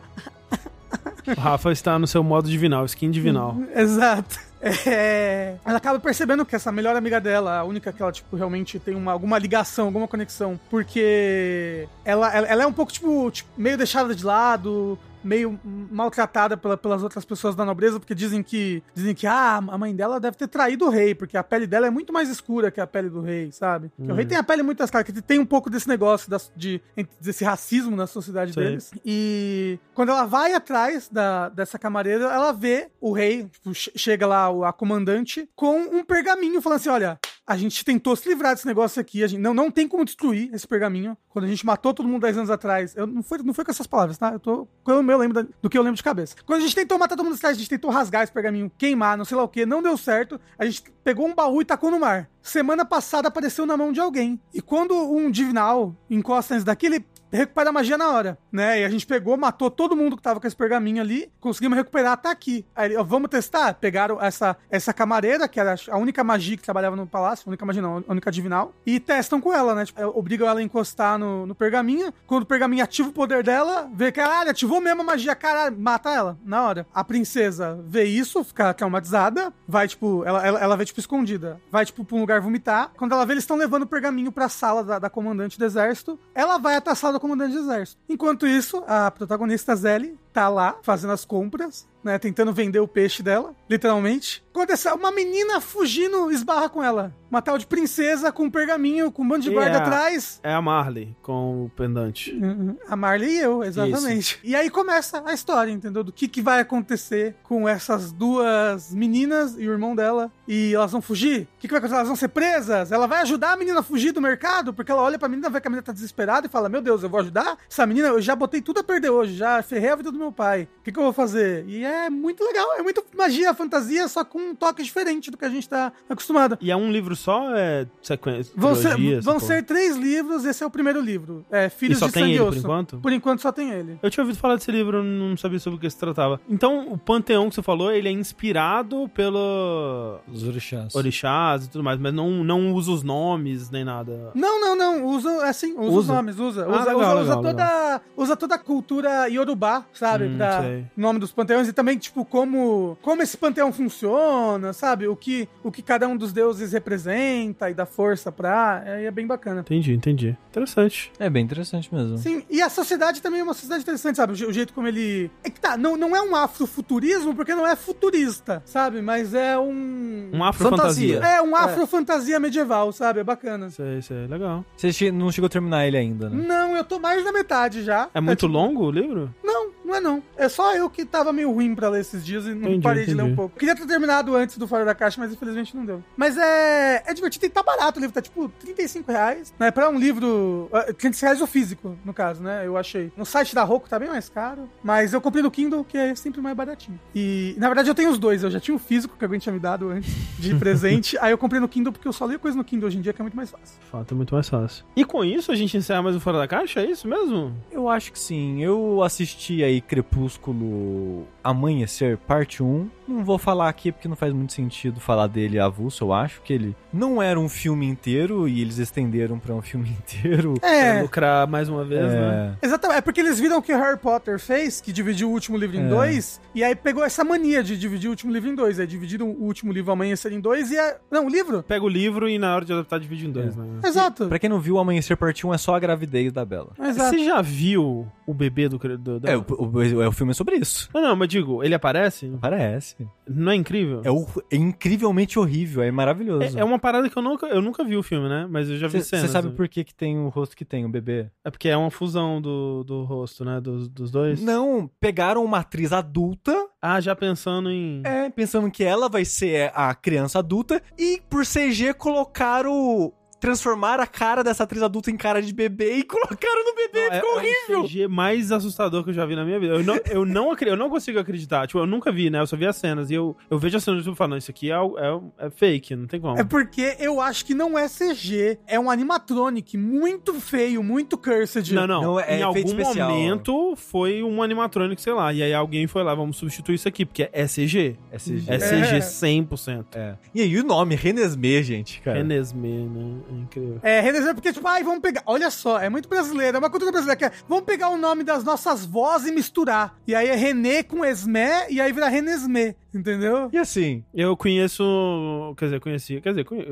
O Rafa está no seu modo divinal, skin divinal. Exato. É, ela acaba percebendo que essa melhor amiga dela, a única que ela, tipo, realmente tem uma, alguma ligação, alguma conexão, porque ela, ela, ela é um pouco, tipo, tipo, meio deixada de lado, meio maltratada pela- pelas outras pessoas da nobreza, porque dizem que, dizem que, ah, a mãe dela deve ter traído o rei, porque a pele dela é muito mais escura que a pele do rei, sabe? Porque O rei tem a pele muito escura, que tem um pouco desse negócio das- de, desse racismo na sociedade Sei. deles. E quando ela vai atrás da, dessa camareira, ela vê o rei, tipo, che- chega lá o- a comandante, com um pergaminho falando assim: olha. A gente tentou se livrar desse negócio aqui. A gente não, não tem como destruir esse pergaminho. Quando a gente matou todo mundo 10 anos atrás. Eu, não, foi, não foi com essas palavras, tá? Eu tô. Quando eu lembro da- do que eu lembro de cabeça. Quando a gente tentou matar todo mundo atrás, a gente tentou rasgar esse pergaminho, queimar, não sei lá o que, não deu certo. A gente pegou um baú e tacou no mar. Semana passada apareceu na mão de alguém. E quando um divinal encosta nesse daqui, ele recupera a magia na hora, né? E a gente pegou, matou todo mundo que tava com esse pergaminho ali, conseguimos recuperar até aqui. Aí, ó, vamos testar? Pegaram essa, essa camareira, que era a única magia que trabalhava no palácio, a única magia não, a única divinal, e testam com ela, né? Tipo, é, obrigam ela a encostar no, no pergaminho. Quando o pergaminho ativa o poder dela, vê que, caralho, ativou mesmo a magia, caralho, mata ela, na hora. A princesa vê isso, fica traumatizada, vai, tipo, ela, ela, ela vê, tipo, escondida, vai, tipo, pra um lugar vomitar. Quando ela vê, eles estão levando o pergaminho pra sala da, da comandante do exército, ela vai até a sala do comandante do exército. Enquanto isso, a protagonista Zelly tá lá fazendo as compras, né, tentando vender o peixe dela, literalmente. Quando essa, uma menina fugindo esbarra com ela. Uma tal de princesa com um pergaminho, com um bando de E guarda é atrás. É a Marley com o pendante. Uhum. A Marley e eu, exatamente. E aí começa a história, entendeu? Do que, que vai acontecer com essas duas meninas e o irmão dela. E elas vão fugir? O que, que vai acontecer? Elas vão ser presas? Ela vai ajudar a menina a fugir do mercado? Porque ela olha pra menina, vê que a menina tá desesperada e fala: Meu Deus, eu vou ajudar essa menina? Eu já botei tudo a perder hoje, já ferrei a vida do meu pai. O que, que eu vou fazer? E é muito legal, é muito magia, fantasia, só com um toque diferente do que a gente tá acostumado. E é um livro só é sequência? Vão ser, trilogia, vão porra? ser três livros, esse é o primeiro livro. É E Filhos só de tem Sangue e ele por Osso. enquanto? Por enquanto só tem ele. Eu tinha ouvido falar desse livro, não sabia sobre o que se tratava. Então, o panteão que você falou, ele é inspirado pelo Os orixás. orixás e tudo mais, mas não, não usa os nomes nem nada. Não, não, não. Usa, assim, usa, os Usa? nomes, usa. Ah, usa, legal, usa, usa legal, toda, usa toda a cultura iorubá, sabe? Hum, pra sei. nome dos panteões e também, tipo, como, como esse panteão funciona, sabe? O que, o que cada um dos deuses representa e dá força pra. É, é bem bacana. Entendi, entendi. Interessante. É bem interessante mesmo. Sim, e a sociedade também é uma sociedade interessante, sabe? O, o jeito como ele. É que tá, não, não é um afrofuturismo, porque não é futurista, sabe? Mas é um. Um afro-fantasia. É um afrofantasia medieval, sabe? É bacana. Sei, sei, legal. Você não chegou a terminar ele ainda, né? Não, eu tô mais da metade já. É muito tipo- longo o livro? Não, não é não. É só eu que tava meio ruim pra ler esses dias e não Entendi, parei de ler entendi. um pouco. Queria ter terminado antes do Fora da Caixa, mas infelizmente não deu. Mas é, é divertido e tá barato o livro, tá tipo 35 reais. Né? Pra um livro. ah, 500 reais o físico, no caso, né? Eu achei. No site da Roku tá bem mais caro, mas eu comprei no Kindle, que é sempre mais baratinho. E na verdade eu tenho os dois. Eu já tinha o físico, que alguém tinha me dado antes de presente. aí eu comprei no Kindle porque eu só leio coisa no Kindle hoje em dia, que é muito mais fácil. Fato, é muito mais fácil. E com isso a gente encerra mais um Fora da Caixa? É isso mesmo? Eu acho que sim. Eu assisti aí Crepúsculo Amanhecer, parte 1. Não vou falar aqui porque não faz muito sentido falar dele avulso, eu acho que ele não era um filme inteiro e eles estenderam pra um filme inteiro. Pra É. lucrar mais uma vez, né? É. Exatamente, é porque eles viram o que o Harry Potter fez, que dividiu o último livro em É. dois, e aí pegou essa mania de dividir o último livro em dois. Aí dividiram o último livro Amanhecer em dois e a... Não, o livro? Pega o livro e na hora de adaptar divide em dois, né? Exato. Pra quem não viu, Amanhecer parte 1 é só a gravidez da Bela. Exato. Você já viu o bebê do... do, do... É, o, o, é, o filme é sobre isso. Não, não, mas digo, ele aparece? Parece. Não é incrível? É, o- é incrivelmente horrível, é maravilhoso. É, é uma parada que eu nunca, eu nunca vi o filme, né? Mas eu já vi Você cenas. sabe né? por que, que tem o rosto que tem o bebê? É porque é uma fusão do, do rosto, né? Dos, dos dois. Não, pegaram uma atriz adulta Ah, já pensando em... É, pensando que ela vai ser a criança adulta e por CG colocaram transformar a cara dessa atriz adulta em cara de bebê e colocaram no bebê, Não, ficou é, horrível. É o CG mais assustador que eu já vi na minha vida. Eu não, eu não, eu não consigo acreditar. Tipo, eu nunca vi, né? Eu só vi as cenas. E eu, eu vejo as cenas do YouTube e falo, não, isso aqui é, é, é fake, não tem como. É porque eu acho que não é CG, é um animatronic muito feio, muito cursed. Não, não. Não, é em algum especial. momento foi um animatronic, sei lá. E aí alguém foi lá, vamos substituir isso aqui, porque é CG. É CG. É CG É. 100%. É. E aí o nome, Renesmee, gente, cara. Renesmee, né? Incrível. É, Renesmee, porque, tipo, ai, vamos pegar. Olha só, é muito brasileiro, é uma cultura brasileira que é. Vamos pegar o nome das nossas vós e misturar. E aí é René com Esmé, e aí vira Renesmee, entendeu? E assim, Eu conheço. Quer dizer, conheci. Quer dizer, conhe-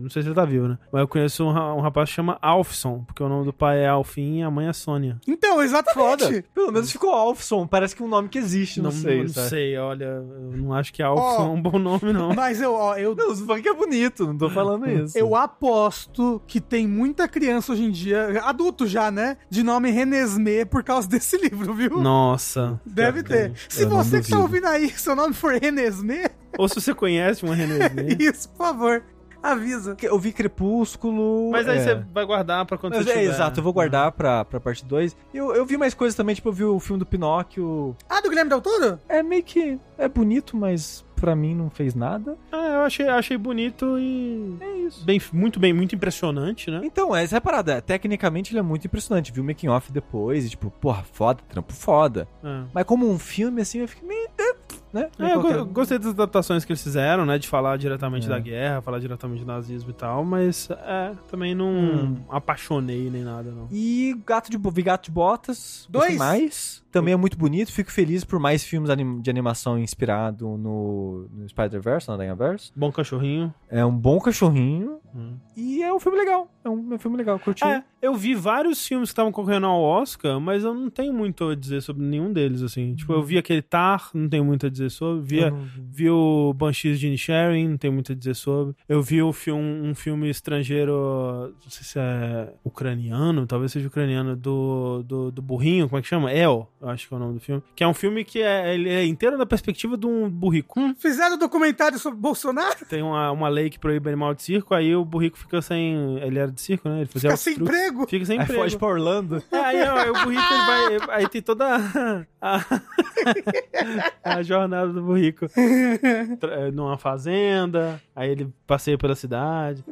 não sei se ele tá vivo, né? Mas eu conheço um, um rapaz que chama Alfson, porque o nome do pai é Alfin e a mãe é Sônia. Então, exatamente. foda. Pelo menos ficou Alfson, parece que é um nome que existe, não, sei. não sabe? sei, olha. Eu não acho que Alfson Ó. é um bom nome, não. Mas eu, ó, eu, Não, falando que é bonito, não tô falando isso. eu aposto que tem muita criança hoje em dia, adulto já, né? De nome Renesmee por causa desse livro, viu? Nossa. Deve ter. Se não você que tá ouvindo aí, seu nome for Renesmee, Ou se você conhece uma Renesmee. isso, por favor, avisa. Eu vi Crepúsculo. Mas aí é. você vai guardar pra quando Mas você é, tiver. exato, eu vou guardar pra, pra parte 2. Eu, eu vi mais coisas também, tipo, eu vi o filme do Pinóquio. Ah, do Guilherme Del Toro? É meio que. É bonito, mas pra mim não fez nada. Ah, eu achei, achei bonito e. É isso. Bem, muito bem, muito impressionante, né? Então, essa é a parada. Tecnicamente ele é muito impressionante. Vi o making off depois e, tipo, porra, foda, trampo foda. É. Mas como um filme, assim, eu fiquei meio. Né? É, eu Qualquer- gostei das adaptações que eles fizeram, né? De falar diretamente É. da guerra, falar diretamente do nazismo e tal, mas é, também não Hum. apaixonei nem nada, não. E Gato de, vi Gato de Botas. Dois. Mais. Também é muito bonito. Fico feliz por mais filmes de animação inspirado no, no Spider-Verse, no Aranha-Verse. Bom cachorrinho. É um bom cachorrinho. Hum. E é um filme legal. É um, é um filme legal, curti. É, eu vi vários filmes que estavam concorrendo ao Oscar, mas eu não tenho muito a dizer sobre nenhum deles, assim. Tipo, eu vi aquele Tar, não tenho muito a dizer sobre. Vi, vi. vi o Banshees de Inisherin, não tenho muito a dizer sobre. Eu vi o filme, um filme estrangeiro, não sei se é ucraniano, talvez seja ucraniano, do, do, do burrinho, como é que chama? El, eu acho que é o nome do filme. Que é um filme que é, ele é inteiro da perspectiva de um burrico. Fizeram documentário sobre Bolsonaro? Tem uma, uma lei que proíbe animal de circo, aí o burrico fica sem... Ele era de circo, né? Ele fazia Fica sem truques. Emprego. Fica sem Aí emprego. foge pra Orlando. É, aí ó, o burrico ele vai. Aí tem toda a, a, a jornada do burrico. Tra- Numa fazenda, aí ele passeia pela cidade.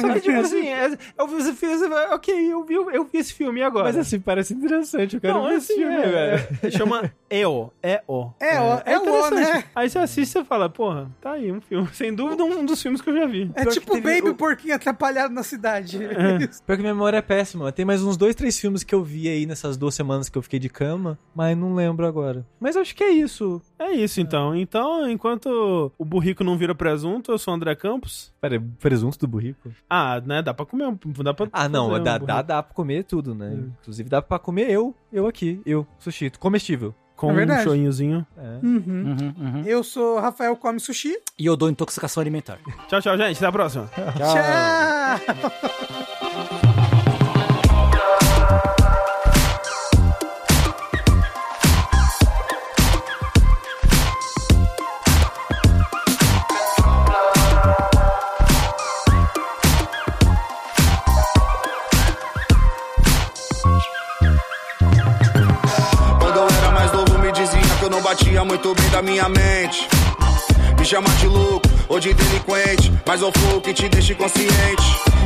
Só que, tipo assim, é, eu vi esse filme, ok, eu vi, eu vi esse filme agora. Mas assim, parece interessante. Eu quero não, ver assim, esse filme, é, velho. é, chama EO. EO. É, ó, é o interessante. né? Aí você assiste e fala, porra, tá aí um filme. Sem dúvida, um dos filmes que eu já vi. É Pior tipo teve Baby o- Porquinho atrapalhado na cidade. Pior que minha memória é péssima. Tem mais uns dois, três filmes que eu vi aí nessas duas semanas que eu fiquei de cama, mas não lembro agora. Mas acho que é isso. É isso, então. Então, enquanto o burrico não vira presunto, eu sou o André Campos. Pera, presunto do burrico? Ah, né, dá pra comer, um- dá pra Ah, não, um dá, burrico. dá, dá pra comer tudo, né? Inclusive dá pra comer eu, eu aqui, eu, sushi, comestível. Com É um choinhozinho. É. Uhum. Uhum, uhum. Eu sou Rafael Come Sushi. E eu dou intoxicação alimentar. Tchau, tchau, gente. Até a próxima. Tchau! Quando muito bem da minha mente. Me chama de louco ou de delinquente, mas eu flow que te deixe consciente.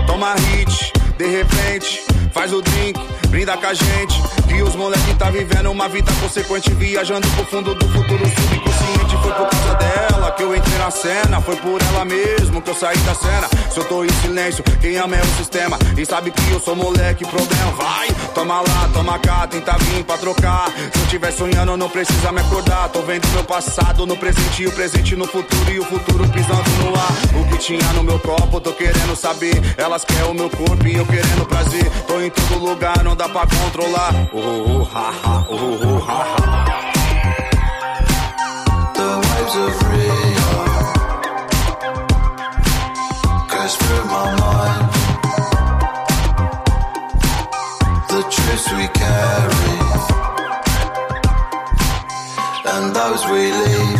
Toma hit, de repente, faz o drink, brinda com a gente. Que os moleque tá vivendo uma vida consequente, viajando pro fundo do futuro subconsciente. Foi por causa dela que eu entrei na cena, foi por ela mesmo que eu saí da cena. Se eu tô em silêncio, quem ama é o sistema. E sabe que eu sou moleque, problema vai. Toma lá, toma cá, tenta vir pra trocar. Se eu tiver sonhando, não precisa me acordar. Tô vendo meu passado no presente e o presente no futuro e o futuro pisando no ar. O que tinha no meu copo, tô querendo saber. Elas querem o meu corpo e eu querendo prazer. Tô em todo lugar, não dá pra controlar. Oh, oh, ha, ha, oh, oh, ha, ha. the waves of Rio goes through my mind. The truths we carry and those we leave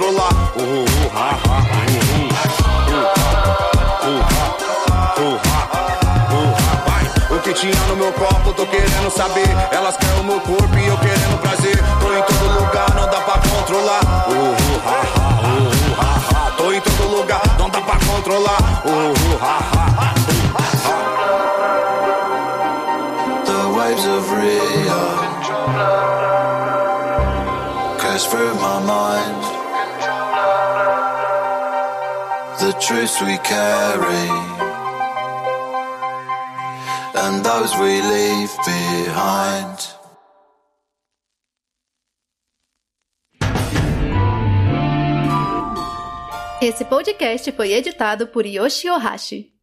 controlar. Oh, oh, oh, ha, ha, oh, oh, oh, ha, oh, ha, oh, ha. Vai. O que tinha no meu copo, tô querendo saber. Elas querem o meu corpo e eu querendo prazer. Tô em todo lugar, não dá pra controlar. Oh, oh, ha, ha, oh, oh, ha, ha. Tô em todo lugar, não dá pra controlar. Oh, oh, ha, ha, oh, truths we carry and those we leave behind. Esse podcast foi editado por Yoshi Ohashi.